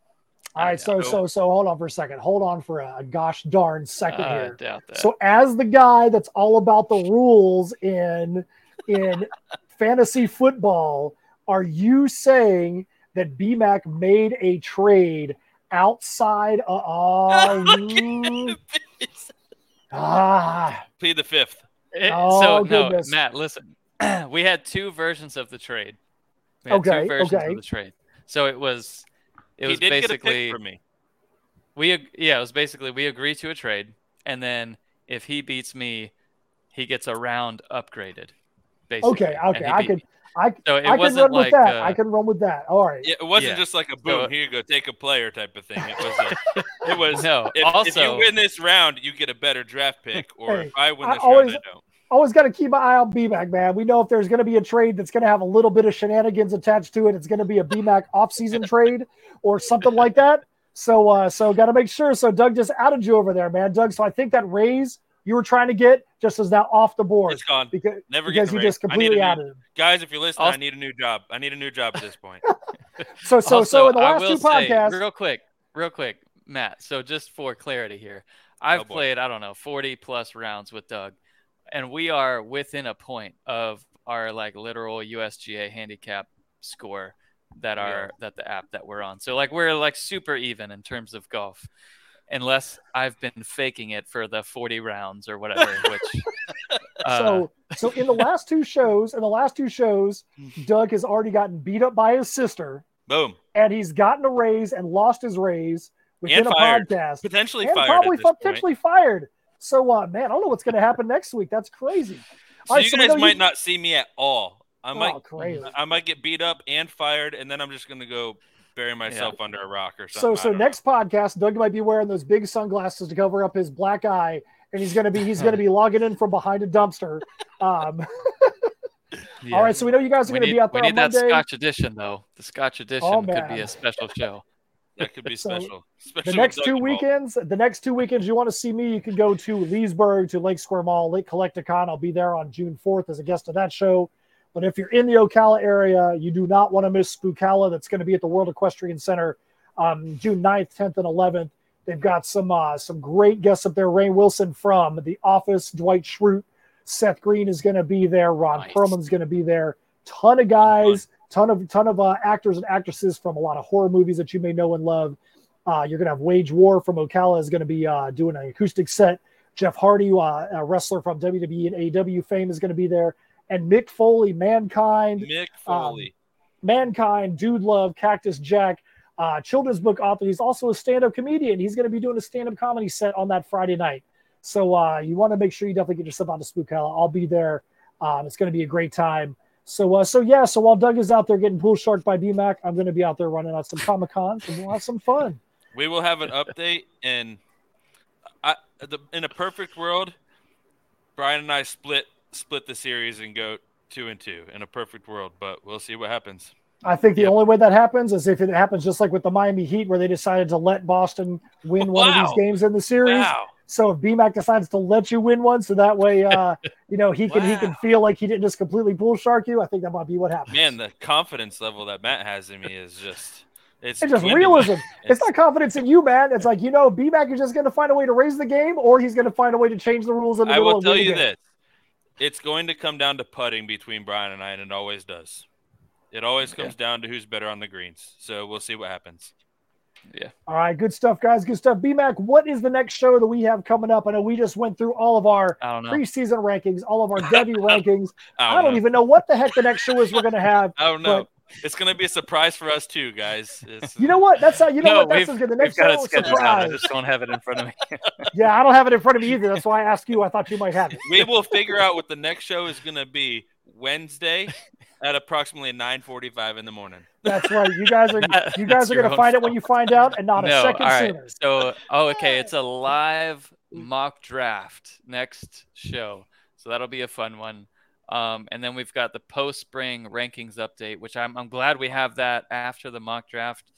All right, so so so hold on for a second. Hold on for a gosh darn second I here. doubt that. So as the guy that's all about the rules in in fantasy football, are you saying that BMAC made a trade outside of oh, ah Plead the fifth. It- Oh, so goodness. no, Matt, listen. we had two versions of the trade. We had Okay, two versions okay. of the trade. So it was it he was did get a basically pick from me. we yeah, it was basically we agree to a trade and then if he beats me, he gets a round upgraded. Basically. okay okay I beat can. I So it I can wasn't run like with that. uh, I can run with that. All right. It wasn't Yeah. just like a So- boom, here you go, take a player type of thing. It was a, it was No, if, if you win this round, you get a better draft pick, or Hey, if I win I this always- round, I don't. always got to keep my eye on BMAC, man. We know if there's going to be a trade that's going to have a little bit of shenanigans attached to it, it's going to be a BMAC offseason trade or something like that. So, uh, so got to make sure. So, Doug just outed you over there, man, Doug. So, I think that raise you were trying to get just as now off the board It's gone. because Never because get you just completely outed him. Guys, if you're listening, Also- I need a new job. I need a new job at this point. So, so, so in the last will two say, podcasts, real quick, real quick, Matt. So just for clarity here, I've Oh, played I don't know 40 plus rounds with Doug, and we are within a point of our like literal USGA handicap score that Yeah. are that the app that we're on. So like we're like super even in terms of golf. Unless I've been faking it for the 40 rounds or whatever, which uh, so, so in the last two shows, in the last two shows, Doug has already gotten beat up by his sister, Boom. and he's gotten a raise and lost his raise within And a fired. podcast. Potentially and fired. probably at this potentially fired. So, uh, man, I don't know what's going to happen next week. That's crazy. So right, you so guys know might you- not see me at all. I might Oh, crazy. I might get beat up and fired, and then I'm just gonna go bury myself under a rock or something. so so next podcast, Doug might be wearing those big sunglasses to cover up his black eye, and he's going to be he's to be logging in from behind a dumpster. Um, yeah. All right, so we know you guys are we going to be out we there on need that Monday. Scotch edition though. The Scotch edition Oh, could be a special show. that could be special. The next two weekends, the next two weekends, you want to see me, you can go to Leesburg to Lake Square Mall, Lake Collecticon. I'll be there on June 4th as a guest of that show. But if you're in the Ocala area, you do not want to miss Spookala. That's going to be at the World Equestrian Center um, June 9th, 10th, and 11th. They've got some uh, some great guests up there. Rainn Wilson from The Office, Dwight Schrute, Seth Green is going to be there. Ron Nice. Perlman's going to be there. Ton of guys, ton of ton of uh, actors and actresses from a lot of horror movies that you may know and love. Uh, you're going to have Wage War from Ocala is going to be uh, doing an acoustic set. Jeff Hardy, uh, a wrestler from WWE and AEW fame, is going to be there. And Mick Foley, Mankind, Mick Um, Foley. Mankind, Dude Love, Cactus Jack, uh, children's book author. He's also a stand-up comedian. He's going to be doing a stand-up comedy set on that Friday night. So uh, you want to make sure you definitely get yourself out to Spookala. I'll be there. Um, it's going to be a great time. So uh, so yeah. So while Doug is out there getting pool sharked by BMAC, I'm going to be out there running out some Comic Cons and we'll have some fun. we will have an update, and I, the, in a perfect world, Brian and I split split the series and go two and two in a perfect world. But we'll see what happens. I think the Yep. only way that happens is if it happens just like with the Miami Heat, where they decided to let Boston win one of these games in the series. Wow. So if BMAC decides to let you win one, so that way, uh, you know, he can he can feel like he didn't just completely bull shark you. I think that might be what happens. Man, the confidence level that Matt has in me is just it's, it's just realism. It's not confidence in you, man. It's like you know, BMAC is just going to find a way to raise the game, or he's going to find a way to change the rules in the I middle will of tell the you game. this: it's going to come down to putting between Brian and I, and it always does. It always comes down to who's better on the greens. So we'll see what happens. Yeah. All right, good stuff, guys. Good stuff. BMAC, what is the next show that we have coming up? I know we just went through all of our I don't know. preseason rankings, all of our Devy rankings. I I don't, don't know. even know what the heck the next show is we're going to have. I don't know. It's going to be a surprise for us too, guys. It's, You know what? That's how you know No, what that's we've- good. The We've next got show it is scheduled. I just don't have it in front of me. Yeah, I don't have it in front of me either. That's why I asked you. I thought you might have it. we will figure out what the next show is going to be Wednesday at approximately 9:45 in the morning. That's right. You guys are you guys are going to find it when you find out, and not a no, second all right. sooner. So, oh, okay, it's a live mock draft next show, so that'll be a fun one. Um, and then we've got the post spring rankings update, which I'm I'm glad we have that after the mock draft.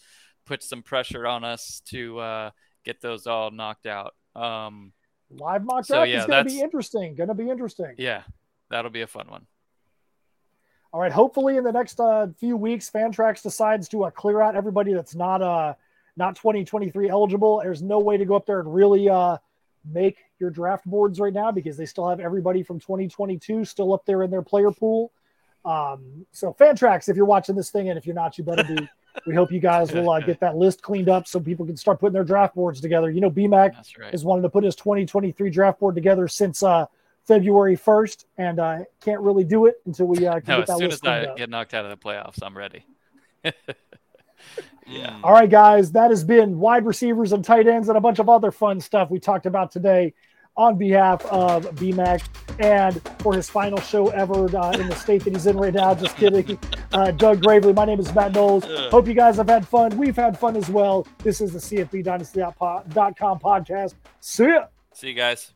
Put some pressure on us to uh, get those all knocked out. Um, Live mock So, draft yeah, is going to be interesting. Going to be interesting. yeah, that'll be a fun one. All right. Hopefully, in the next uh, few weeks, Fantrax decides to uh, clear out everybody that's not uh not 2023 eligible. There's no way to go up there and really uh make your draft boards right now because they still have everybody from 2022 still up there in their player pool. Um, so Fantrax, if you're watching this thing, and if you're not, you better be. we hope you guys will uh, get that list cleaned up so people can start putting their draft boards together. You know, BMAC right. has wanted to put his 2023 draft board together since uh, February 1st, and uh, can't really do it until we uh, can No, get as that soon list as I cleaned up. get knocked out of the playoffs, I'm ready. Yeah. All right, guys, that has been wide receivers and tight ends and a bunch of other fun stuff we talked about today on behalf of BMAC and for his final show ever uh, in the state that he's in right now. Just kidding. Uh, Doug Gravely. My name is Matt Knowles. Hope you guys have had fun. We've had fun as well. This is the CFB Dynasty.com podcast. See ya. See you guys.